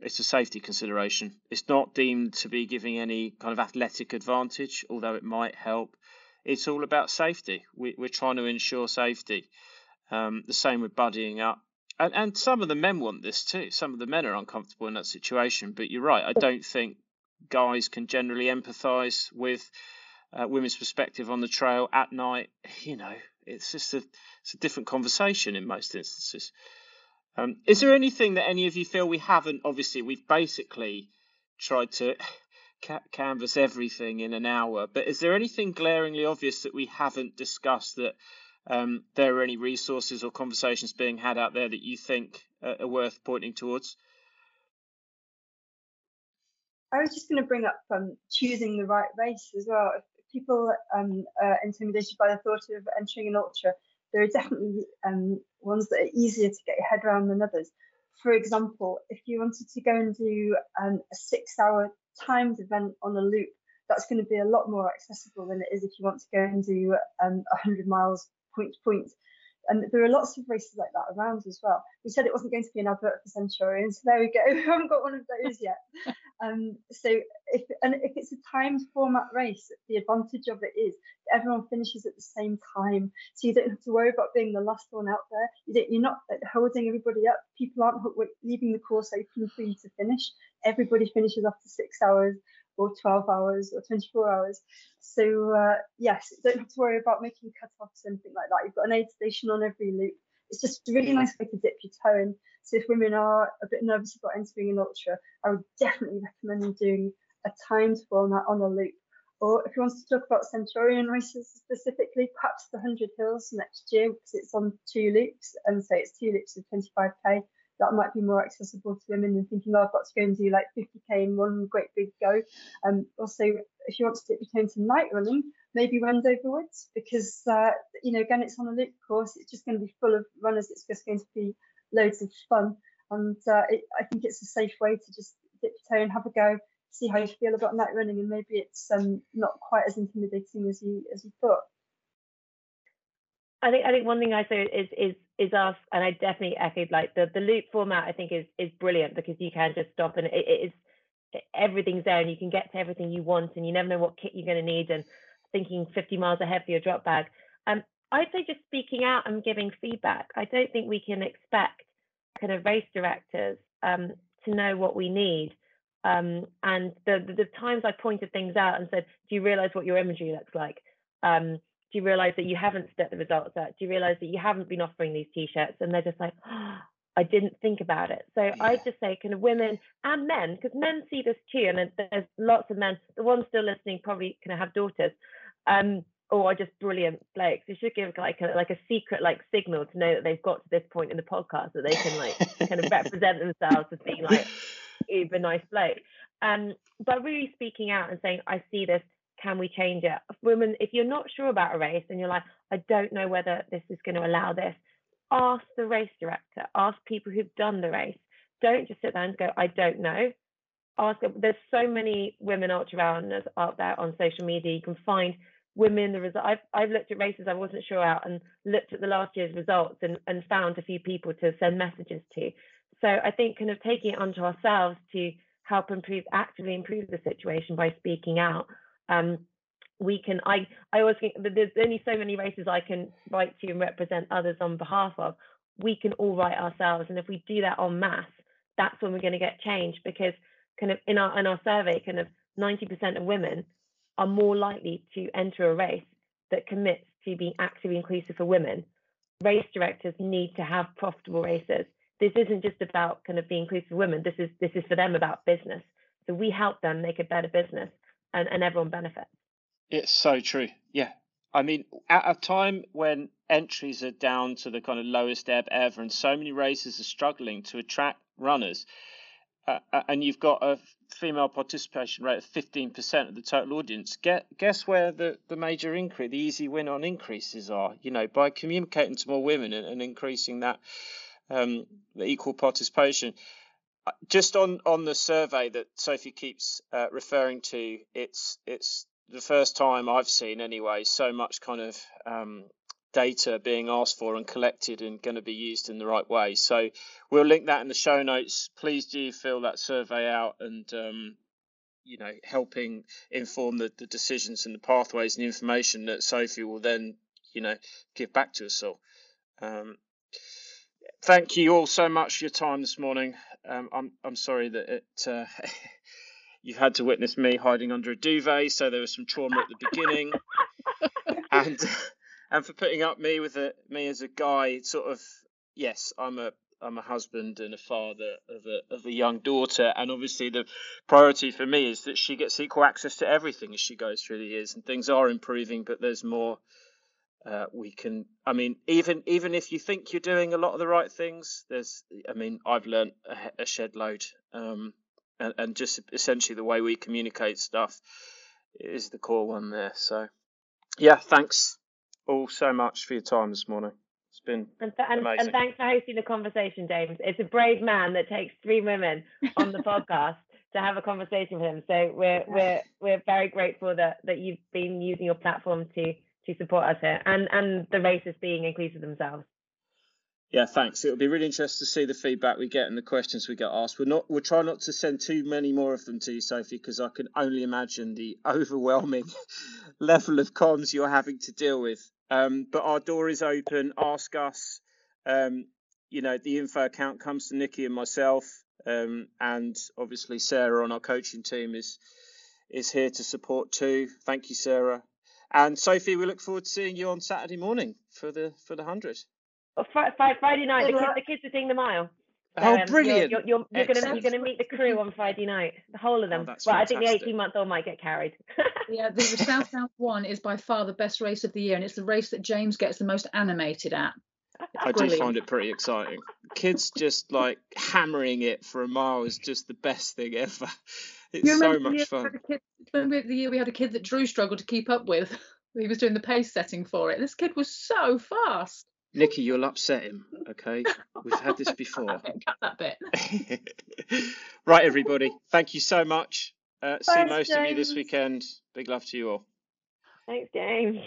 it's a safety consideration. It's not deemed to be giving any kind of athletic advantage, although it might help. It's all about safety. We, are trying to ensure safety. Um, the same with buddying up and and some of the men want this too. Some of the men are uncomfortable in that situation. But you're right. I don't think guys can generally empathise with uh, women's perspective on the trail at night. You know, it's just a it's a different conversation in most instances. Um, is there anything that any of you feel we haven't? Obviously, we've basically tried to ca- canvas everything in an hour. But is there anything glaringly obvious that we haven't discussed that um, there are any resources or conversations being had out there that you think are worth pointing towards?
I was just going to bring up um, choosing the right race as well. People um, are intimidated by the thought of entering an ultra, there are definitely um, ones that are easier to get your head around than others. For example, if you wanted to go and do um, a six-hour timed event on a loop, that's going to be a lot more accessible than it is if you want to go and do um, 100 miles point to point. And there are lots of races like that around as well. We said it wasn't going to be an advert for Centurion, so there we go. we haven't got one of those yet. Um, so if and if it's a timed format race, the advantage of it is everyone finishes at the same time, so you don't have to worry about being the last one out there. You don't, you're not holding everybody up. People aren't leaving the course open for you to finish. Everybody finishes after six hours or 12 hours or 24 hours. So uh, yes, don't have to worry about making cut-offs or anything like that. You've got an aid station on every loop. It's just a really nice way to dip your toe in. So if women are a bit nervous about entering an ultra, I would definitely recommend doing a timed format on a loop. Or if you want to talk about Centurion races specifically, perhaps the 100 Hills next year because it's on two loops and so it's two loops of 25k that might be more accessible to women than thinking, oh, I've got to go and do like 50k in one great big go. Um, also, if you want to dip your toe into night running, maybe Wendover Woods because uh, you know again it's on a loop course. It's just going to be full of runners. It's just going to be loads of fun, and uh, it, I think it's a safe way to just dip your toe and have a go, see how you feel about night running, and maybe it's um, not quite as intimidating as you as you thought.
I think I think one thing I say is is is us, and I definitely echoed like the the loop format. I think is is brilliant because you can just stop and it, it is everything's there and you can get to everything you want and you never know what kit you're going to need and thinking 50 miles ahead for your drop bag. Um, I'd say just speaking out and giving feedback. I don't think we can expect kind of race directors um, to know what we need. Um, and the, the, the times I pointed things out and said, "Do you realise what your imagery looks like?" Um, do you realize that you haven't split the results out? Do you realize that you haven't been offering these t-shirts? And they're just like, oh, I didn't think about it. So yeah. I just say kind of women and men, because men see this too. And there's lots of men, the ones still listening probably can have daughters. Um, or are just brilliant blokes. You should give like a like a secret like signal to know that they've got to this point in the podcast that they can like kind of represent themselves as being like uber nice bloke. Um, but really speaking out and saying, I see this, can we change it? Women, if you're not sure about a race and you're like, I don't know whether this is going to allow this, ask the race director, ask people who've done the race. Don't just sit there and go, I don't know. Ask. There's so many women ultra runners out there on social media. You can find women the result. I've I've looked at races I wasn't sure out and looked at the last year's results and and found a few people to send messages to. So I think kind of taking it onto ourselves to help improve, actively improve the situation by speaking out. Um, we can i i always think that there's only so many races i can write to and represent others on behalf of. We can all write ourselves and if we do that en masse that's when we're going to get change because kind of in our in our survey kind of 90% of women are more likely to enter a race that commits to being actively inclusive for women. Race directors need to have profitable races. This isn't just about kind of being inclusive for women. This is this is for them about business. So we help them make a better business and, and everyone benefits
it's so true. Yeah. I mean, at a time when entries are down to the kind of lowest ebb ever, and so many races are struggling to attract runners, uh, uh and you've got a female participation rate of 15% of the total audience, get, guess where the, the major increase, the easy win on increases are? You know, by communicating to more women and, and increasing that um, the equal participation. Uh, just on, on the survey that Sophie keeps uh, referring to, it's it's the first time I've seen anyway so much kind of um, data being asked for and collected and going to be used in the right way. So we'll link that in the show notes. Please do fill that survey out and um, you know helping inform the, the decisions and the pathways and the information that Sophie will then you know give back to us all. Um, thank you all so much for your time this morning. Um, I'm I'm sorry that it. Uh, you had to witness me hiding under a duvet, so there was some trauma at the beginning, and and for putting up me with a me as a guy, sort of yes, I'm a I'm a husband and a father of a of a young daughter, and obviously the priority for me is that she gets equal access to everything as she goes through the years, and things are improving, but there's more. Uh, we can i mean even even if you think you're doing a lot of the right things there's i mean i've learned a, a shed load um, and, and just essentially the way we communicate stuff is the core one there. So, yeah, thanks all so much for your time this morning. It's been
and, th- and,
amazing.
and thanks for hosting the conversation, James. It's a brave man that takes three women on the podcast to have a conversation with him. So we're we're we're very grateful that that you've been using your platform to to support us here and and the races being inclusive themselves.
Yeah, thanks. It'll be really interesting to see the feedback we get and the questions we get asked. We're not we'll try not to send too many more of them to you, Sophie, because I can only imagine the overwhelming level of cons you're having to deal with. Um, but our door is open. Ask us. Um, you know, the info account comes to Nikki and myself, um, and obviously Sarah on our coaching team is is here to support too. Thank you, Sarah. And Sophie, we look forward to seeing you on Saturday morning for the for the hundred.
Friday night, the kids, the kids are doing the mile.
So, oh, um, brilliant!
You're, you're, you're, gonna you're gonna meet the crew on Friday night, the whole of them.
Oh,
well,
I
think the 18 month old might get carried.
yeah, the, the South South one is by far the best race of the year, and it's the race that James gets the most animated at.
I do find it pretty exciting. Kids just like hammering it for a mile is just the best thing ever. It's so much fun.
Kid, remember the year we had a kid that Drew struggled to keep up with? He was doing the pace setting for it. This kid was so fast.
Nikki, you'll upset him, okay? We've had this before.
Cut that bit.
right, everybody. Thank you so much. Uh, see most
James.
of you this weekend. Big love to you all.
Thanks, James.